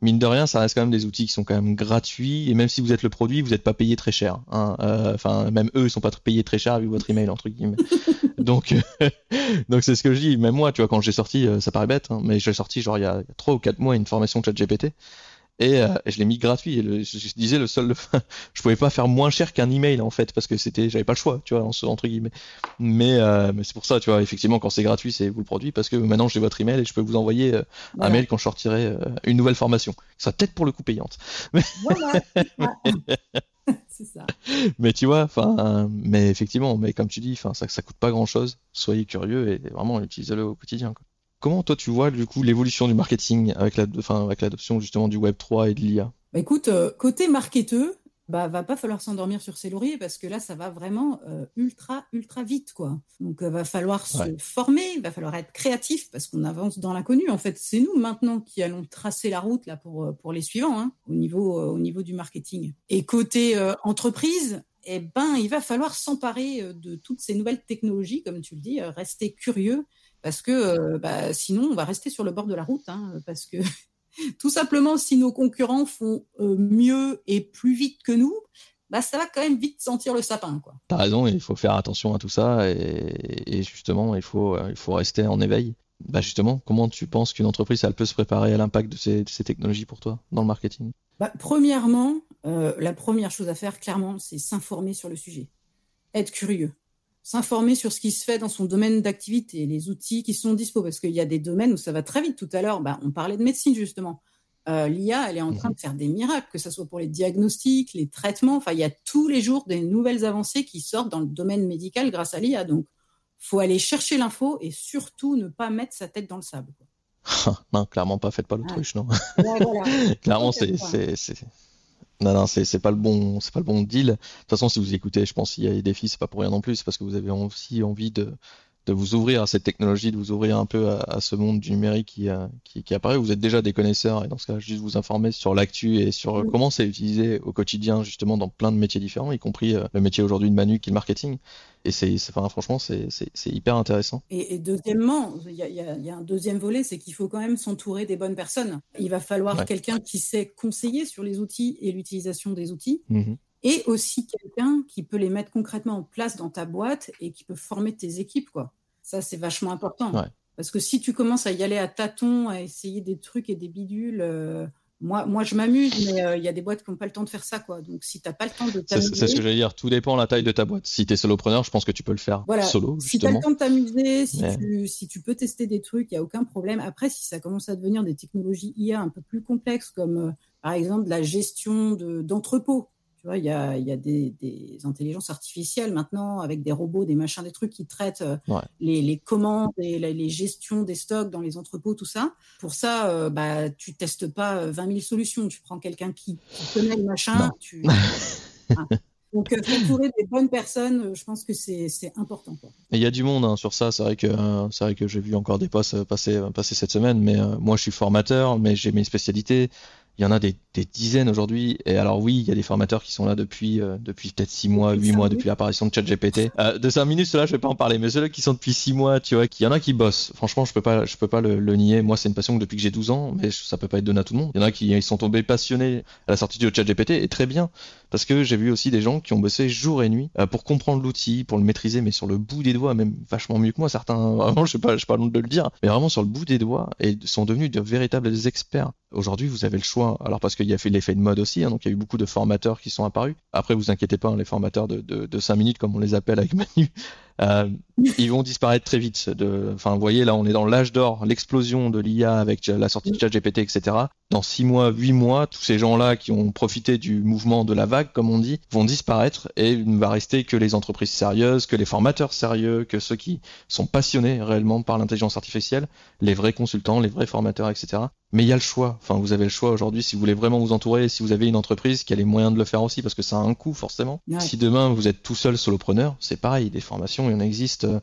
mine de rien, ça reste quand même des outils qui sont quand même gratuits. Et même si vous êtes le produit, vous n'êtes pas payé très cher. Hein. Euh, enfin, même eux, ils sont pas payés très cher avec votre email entre guillemets. (laughs) donc, donc c'est ce que je dis. Même moi, tu vois, quand j'ai sorti, euh, ça paraît bête, hein, mais j'ai sorti genre il y a trois ou quatre mois une formation ChatGPT et, euh, je l'ai mis gratuit. Et je, disais le seul, (laughs) je pouvais pas faire moins cher qu'un email en fait parce que c'était, j'avais pas le choix, tu vois, entre guillemets. Mais, euh, mais c'est pour ça, tu vois, effectivement, quand c'est gratuit, c'est vous le produit parce que maintenant j'ai votre email et je peux vous envoyer euh, un mail quand je sortirai euh, une nouvelle formation. Ça peut-être pour le coup payante. Mais... (laughs) Voilà. (laughs) ça. Mais tu vois, enfin, mais effectivement, mais comme tu dis, enfin, ça, ça coûte pas grand chose. Soyez curieux et vraiment utilisez-le au quotidien. Quoi. Comment toi tu vois du coup l'évolution du marketing avec la, enfin, avec l'adoption justement du Web 3 et de l'IA bah, Écoute, euh, côté marketeux, bah va pas falloir s'endormir sur ses lauriers parce que là ça va vraiment euh, ultra ultra vite quoi. Donc euh, va falloir se former, il va falloir être créatif parce qu'on avance dans l'inconnu. En fait, c'est nous maintenant qui allons tracer la route là pour pour les suivants hein, au niveau au niveau du marketing. Et côté entreprise, eh ben il va falloir s'emparer de toutes ces nouvelles technologies comme tu le dis, rester curieux parce que euh, bah, sinon on va rester sur le bord de la route, hein, parce que (laughs) tout simplement si nos concurrents font euh, mieux et plus vite que nous, bah, ça va quand même vite sentir le sapin. T'as raison, il faut faire attention à tout ça et, justement il faut, euh, il faut rester en éveil. Bah justement, comment tu penses qu'une entreprise elle peut se préparer à l'impact de ces, technologies pour toi dans le marketing? Bah, Premièrement, la première chose à faire clairement, c'est s'informer sur le sujet, être curieux s'informer sur ce qui se fait dans son domaine d'activité, les outils qui sont dispo, parce qu'il y a des domaines où ça va très vite. Tout à l'heure, bah, on parlait de médecine justement. Euh, L'IA, elle est en train de faire des miracles, que ce soit pour les diagnostics, les traitements. Enfin, il y a tous les jours des nouvelles avancées qui sortent dans le domaine médical grâce à l'IA. Donc, faut aller chercher l'info et surtout ne pas mettre sa tête dans le sable. (laughs) non, clairement pas, faites pas l'autruche, non. (laughs) clairement, c'est non, non, c'est pas le bon, c'est pas le bon deal. De toute façon, si vous écoutez, je pense qu'il y a des défis, c'est pas pour rien non plus, c'est parce que vous avez aussi envie de, de vous ouvrir à cette technologie, de vous ouvrir un peu à, ce monde du numérique qui, euh, qui, qui, apparaît. Vous êtes déjà des connaisseurs et dans ce cas, juste vous informer sur l'actu et sur comment c'est utilisé au quotidien, justement, dans plein de métiers différents, y compris euh, le métier aujourd'hui de Manu qui est le marketing. Et c'est, enfin, franchement, c'est hyper intéressant. Et, deuxièmement, il y a, y a, un deuxième volet, c'est qu'il faut quand même s'entourer des bonnes personnes. Il va falloir quelqu'un qui sait conseiller sur les outils et l'utilisation des outils. Mmh et aussi quelqu'un qui peut les mettre concrètement en place dans ta boîte et qui peut former tes équipes, quoi. Ça, c'est vachement important. Parce que si tu commences à y aller à tâtons, à essayer des trucs et des bidules, euh, moi, moi, je m'amuse, mais euh, il y a des boîtes qui n'ont pas le temps de faire ça, quoi. Donc, si tu n'as pas le temps de t'amuser. C'est ce que j'allais dire. Tout dépend de la taille de ta boîte. Si tu es solopreneur, je pense que tu peux le faire solo. Si tu as le temps de t'amuser, si, tu, si tu peux tester des trucs, il n'y a aucun problème. Après, si ça commence à devenir des technologies IA un peu plus complexes, comme euh, par exemple la gestion d'entrepôts, tu vois, il y a, y a des, des, intelligences artificielles maintenant avec des robots, des machins, des trucs qui traitent euh, les, les, commandes et les, gestions des stocks dans les entrepôts, tout ça. Pour ça, euh, bah, tu testes pas 20 euh, 000 solutions. Tu prends quelqu'un qui, connaît le machin. Tu... Donc, euh, s'entourer des bonnes personnes, je pense que c'est important. Il y a du monde hein, sur ça. C'est vrai que vrai que j'ai vu encore des postes passer, passer cette semaine. Mais moi, je suis formateur, mais j'ai mes spécialités il y en a des, des dizaines aujourd'hui. Et alors oui, il y a des formateurs qui sont là depuis euh, depuis peut-être 6 mois, 8 mois depuis l'apparition de ChatGPT. Euh, de 5 minutes, là, je vais pas en parler, mais ceux qui sont depuis 6 mois, tu vois, qu'il y en a qui bossent. Franchement, je peux pas je peux pas le, le nier. Moi, c'est une passion depuis que j'ai 12 ans, mais ça peut pas être donné à tout le monde. Il y en a qui ils sont tombés passionnés à la sortie de ChatGPT et très bien parce que j'ai vu aussi des gens qui ont bossé jour et nuit euh, pour comprendre l'outil, pour le maîtriser, mais sur le bout des doigts, même vachement mieux que moi. Certains, (laughs) vraiment, je sais pas, je sais pas de le dire, mais vraiment sur le bout des doigts et sont devenus de véritables experts. Aujourd'hui, vous avez le choix. Alors parce qu'il y a fait l'effet de mode aussi, hein, donc il y a eu beaucoup de formateurs qui sont apparus. Après, vous inquiétez pas, hein, les formateurs de, de, de 5 minutes, comme on les appelle avec Manu, euh, ils vont disparaître très vite. De, enfin, vous voyez, là, on est dans l'âge d'or, l'explosion de l'IA avec la sortie de ChatGPT, etc. Dans 6 mois, 8 mois, tous ces gens-là qui ont profité du mouvement de la vague, comme on dit, vont disparaître et il ne va rester que les entreprises sérieuses, que les formateurs sérieux, que ceux qui sont passionnés réellement par l'intelligence artificielle, les vrais consultants, les vrais formateurs, etc. Mais il y a le choix. Enfin, vous avez le choix aujourd'hui si vous voulez vraiment vous entourer, si vous avez une entreprise qui a les moyens de le faire aussi, parce que ça a un coût forcément. Si demain vous êtes tout seul solopreneur, c'est pareil. Des formations, il en existe euh,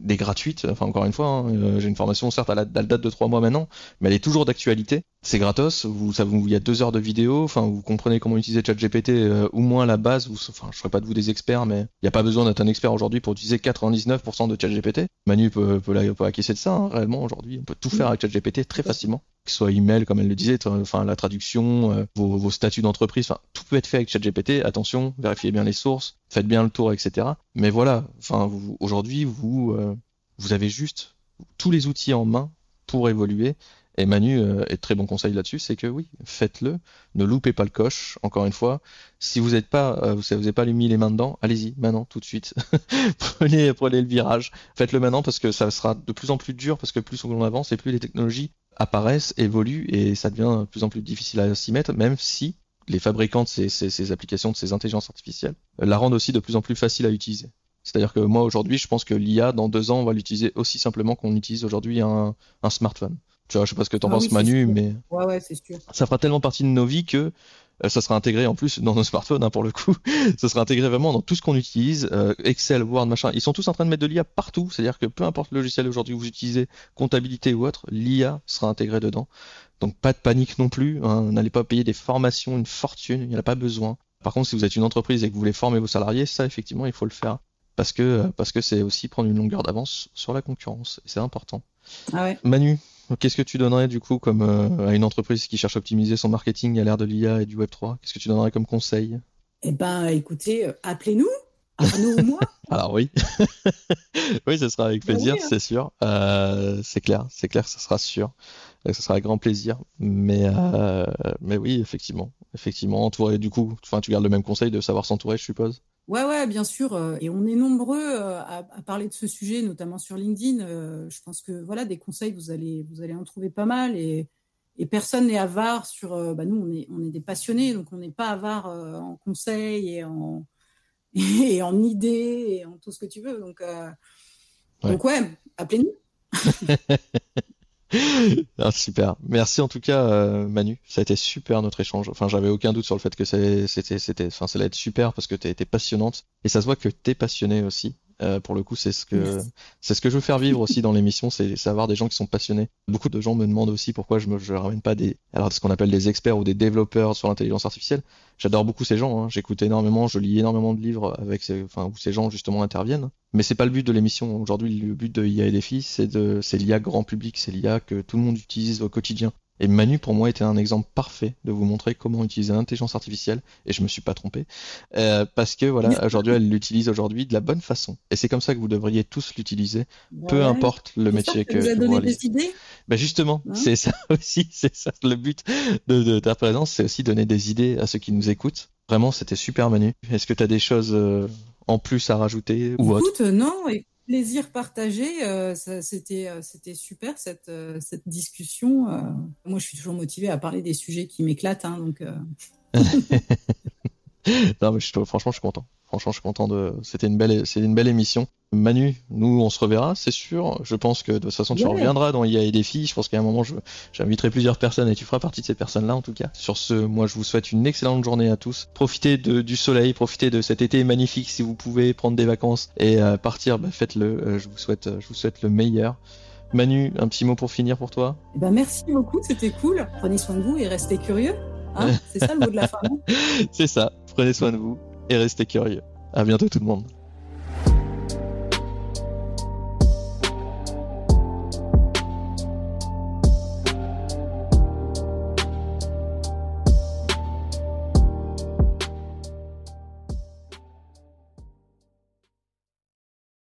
des gratuites. Enfin, encore une fois, hein, euh, j'ai une formation certes à la, date de trois mois maintenant, mais elle est toujours d'actualité. c'est gratos. Vous, il y a deux heures de vidéo. Enfin, vous comprenez comment utiliser ChatGPT, euh, ou moins la base. Enfin, je ferai pas de vous des experts, mais il n'y a pas besoin d'être un expert aujourd'hui pour utiliser 99% de ChatGPT. Manu peut, peut, peut acquiescer de ça. Hein, réellement, aujourd'hui, on peut tout faire avec ChatGPT très facilement. Que ce soit email, comme elle le disait, enfin la traduction, euh, vos, vos, statuts d'entreprise, enfin tout peut être fait avec ChatGPT. Attention, vérifiez bien les sources, faites bien le tour, etc. Mais voilà, enfin aujourd'hui, vous, euh, vous avez juste tous les outils en main pour évoluer et Manu euh, est très bon conseil là-dessus, c'est que oui, faites-le, ne loupez pas le coche. Encore une fois, si vous n'êtes pas, euh, vous n'avez pas mis les mains dedans, allez-y maintenant, tout de suite. (laughs) prenez, le virage, faites-le maintenant parce que ça sera de plus en plus dur parce que plus on avance et plus les technologies apparaissent, évoluent et ça devient de plus en plus difficile à s'y mettre, même si les fabricants de ces, applications, de ces intelligences artificielles, la rendent aussi de plus en plus facile à utiliser. C'est-à-dire que moi aujourd'hui, je pense que l'IA dans deux ans, on va l'utiliser aussi simplement qu'on utilise aujourd'hui un, un smartphone. Tu vois, je sais pas ce que t'en en ah penses, Manu, mais ouais, ouais, c'est sûr. ça fera tellement partie de nos vies que euh, ça sera intégré en plus dans nos (laughs) smartphones, hein, pour le coup. (laughs) ça sera intégré vraiment dans tout ce qu'on utilise, euh, Excel, Word, machin. Ils sont tous en train de mettre de l'IA partout, c'est-à-dire que peu importe le logiciel aujourd'hui que vous utilisez, comptabilité ou autre, l'IA sera intégré dedans. Donc pas de panique non plus. Hein. N'allez pas payer des formations, une fortune, il n'y en a pas besoin. Par contre, si vous êtes une entreprise et que vous voulez former vos salariés, ça effectivement, il faut le faire parce que parce que c'est aussi prendre une longueur d'avance sur la concurrence et c'est important. Ah ouais. Manu, Qu'est-ce que tu donnerais du coup comme euh, à une entreprise qui cherche à optimiser son marketing à l'ère de l'IA et du Web 3 Qu'est-ce que tu donnerais comme conseil? Eh ben, écoutez, euh, appelez-nous, nous ou moi. Alors oui, (laughs) oui, ce sera avec bah plaisir, hein. c'est sûr. Euh, c'est clair, c'est clair, ce sera sûr. Ce sera avec grand plaisir. Mais mais oui, effectivement, effectivement, entourer du coup, enfin, tu gardes le même conseil de savoir s'entourer, je suppose? Ouais, ouais, bien sûr. Euh, et on est nombreux euh, à, parler de ce sujet, notamment sur LinkedIn. Euh, je pense que voilà, des conseils, vous allez, vous allez en trouver pas mal. Et, et personne n'est avare sur. bah nous, on est, on est des passionnés, donc on n'est pas avare en conseils et en, (laughs) et en idées et en tout ce que tu veux. Donc, donc ouais, appelez-nous. (laughs) (laughs) ah, super. Merci en tout cas, euh, Manu. Ça a été super notre échange. Enfin, j'avais aucun doute sur le fait que c'était, c'était, enfin, ça allait être super parce que été passionnante et ça se voit que tu es passionnée aussi. Euh, pour le coup, c'est ce que c'est ce que je veux faire vivre aussi dans l'émission, c'est savoir des gens qui sont passionnés. Beaucoup de gens me demandent aussi pourquoi je me je ramène pas des alors ce qu'on appelle des experts ou des développeurs sur l'intelligence artificielle. J'adore beaucoup ces gens. Hein. J'écoute énormément, je lis énormément de livres avec ces, enfin où ces gens justement interviennent. Mais c'est pas le but de l'émission. Aujourd'hui, le but de IA et défis, c'est de c'est l'IA grand public, c'est l'IA que tout le monde utilise au quotidien. Et Manu, pour moi, était un exemple parfait de vous montrer comment utiliser l'intelligence artificielle, et je me suis pas trompé, euh, parce que voilà, aujourd'hui, elle l'utilise aujourd'hui de la bonne façon. Et c'est comme ça que vous devriez tous l'utiliser, peu importe le métier que, vous. Avez donné des idées ben justement, hein c'est ça (laughs) aussi, c'est ça le but de, ta présence, c'est aussi donner des idées à ceux qui nous écoutent. Vraiment, c'était super Manu. Est-ce que tu as des choses euh, en plus à rajouter ou Écoute, non, plaisir partagé. Euh, c'était, euh, c'était super cette, euh, cette discussion. moi, je suis toujours motivée à parler des sujets qui m'éclatent. Hein, donc, (laughs) non, mais franchement, je suis content. Franchement, je suis content de. C'était une belle, c'est une belle émission. Manu, nous, on se reverra, c'est sûr. Je pense que de toute façon, tu reviendras dans IA et des filles. Je pense qu'à un moment, j'inviterai plusieurs personnes et tu feras partie de ces personnes-là, en tout cas. Sur ce, moi, je vous souhaite une excellente journée à tous. Profitez de, du soleil, profitez de cet été magnifique si vous pouvez prendre des vacances et euh, partir, bah, faites-le. Euh, je vous souhaite, je vous souhaite le meilleur. Manu, un petit mot pour finir pour toi? Eh ben, merci beaucoup, c'était cool. Prenez soin de vous et restez curieux. Hein c'est ça le mot de la fin. (laughs) c'est ça. Prenez soin de vous et restez curieux. À bientôt tout le monde.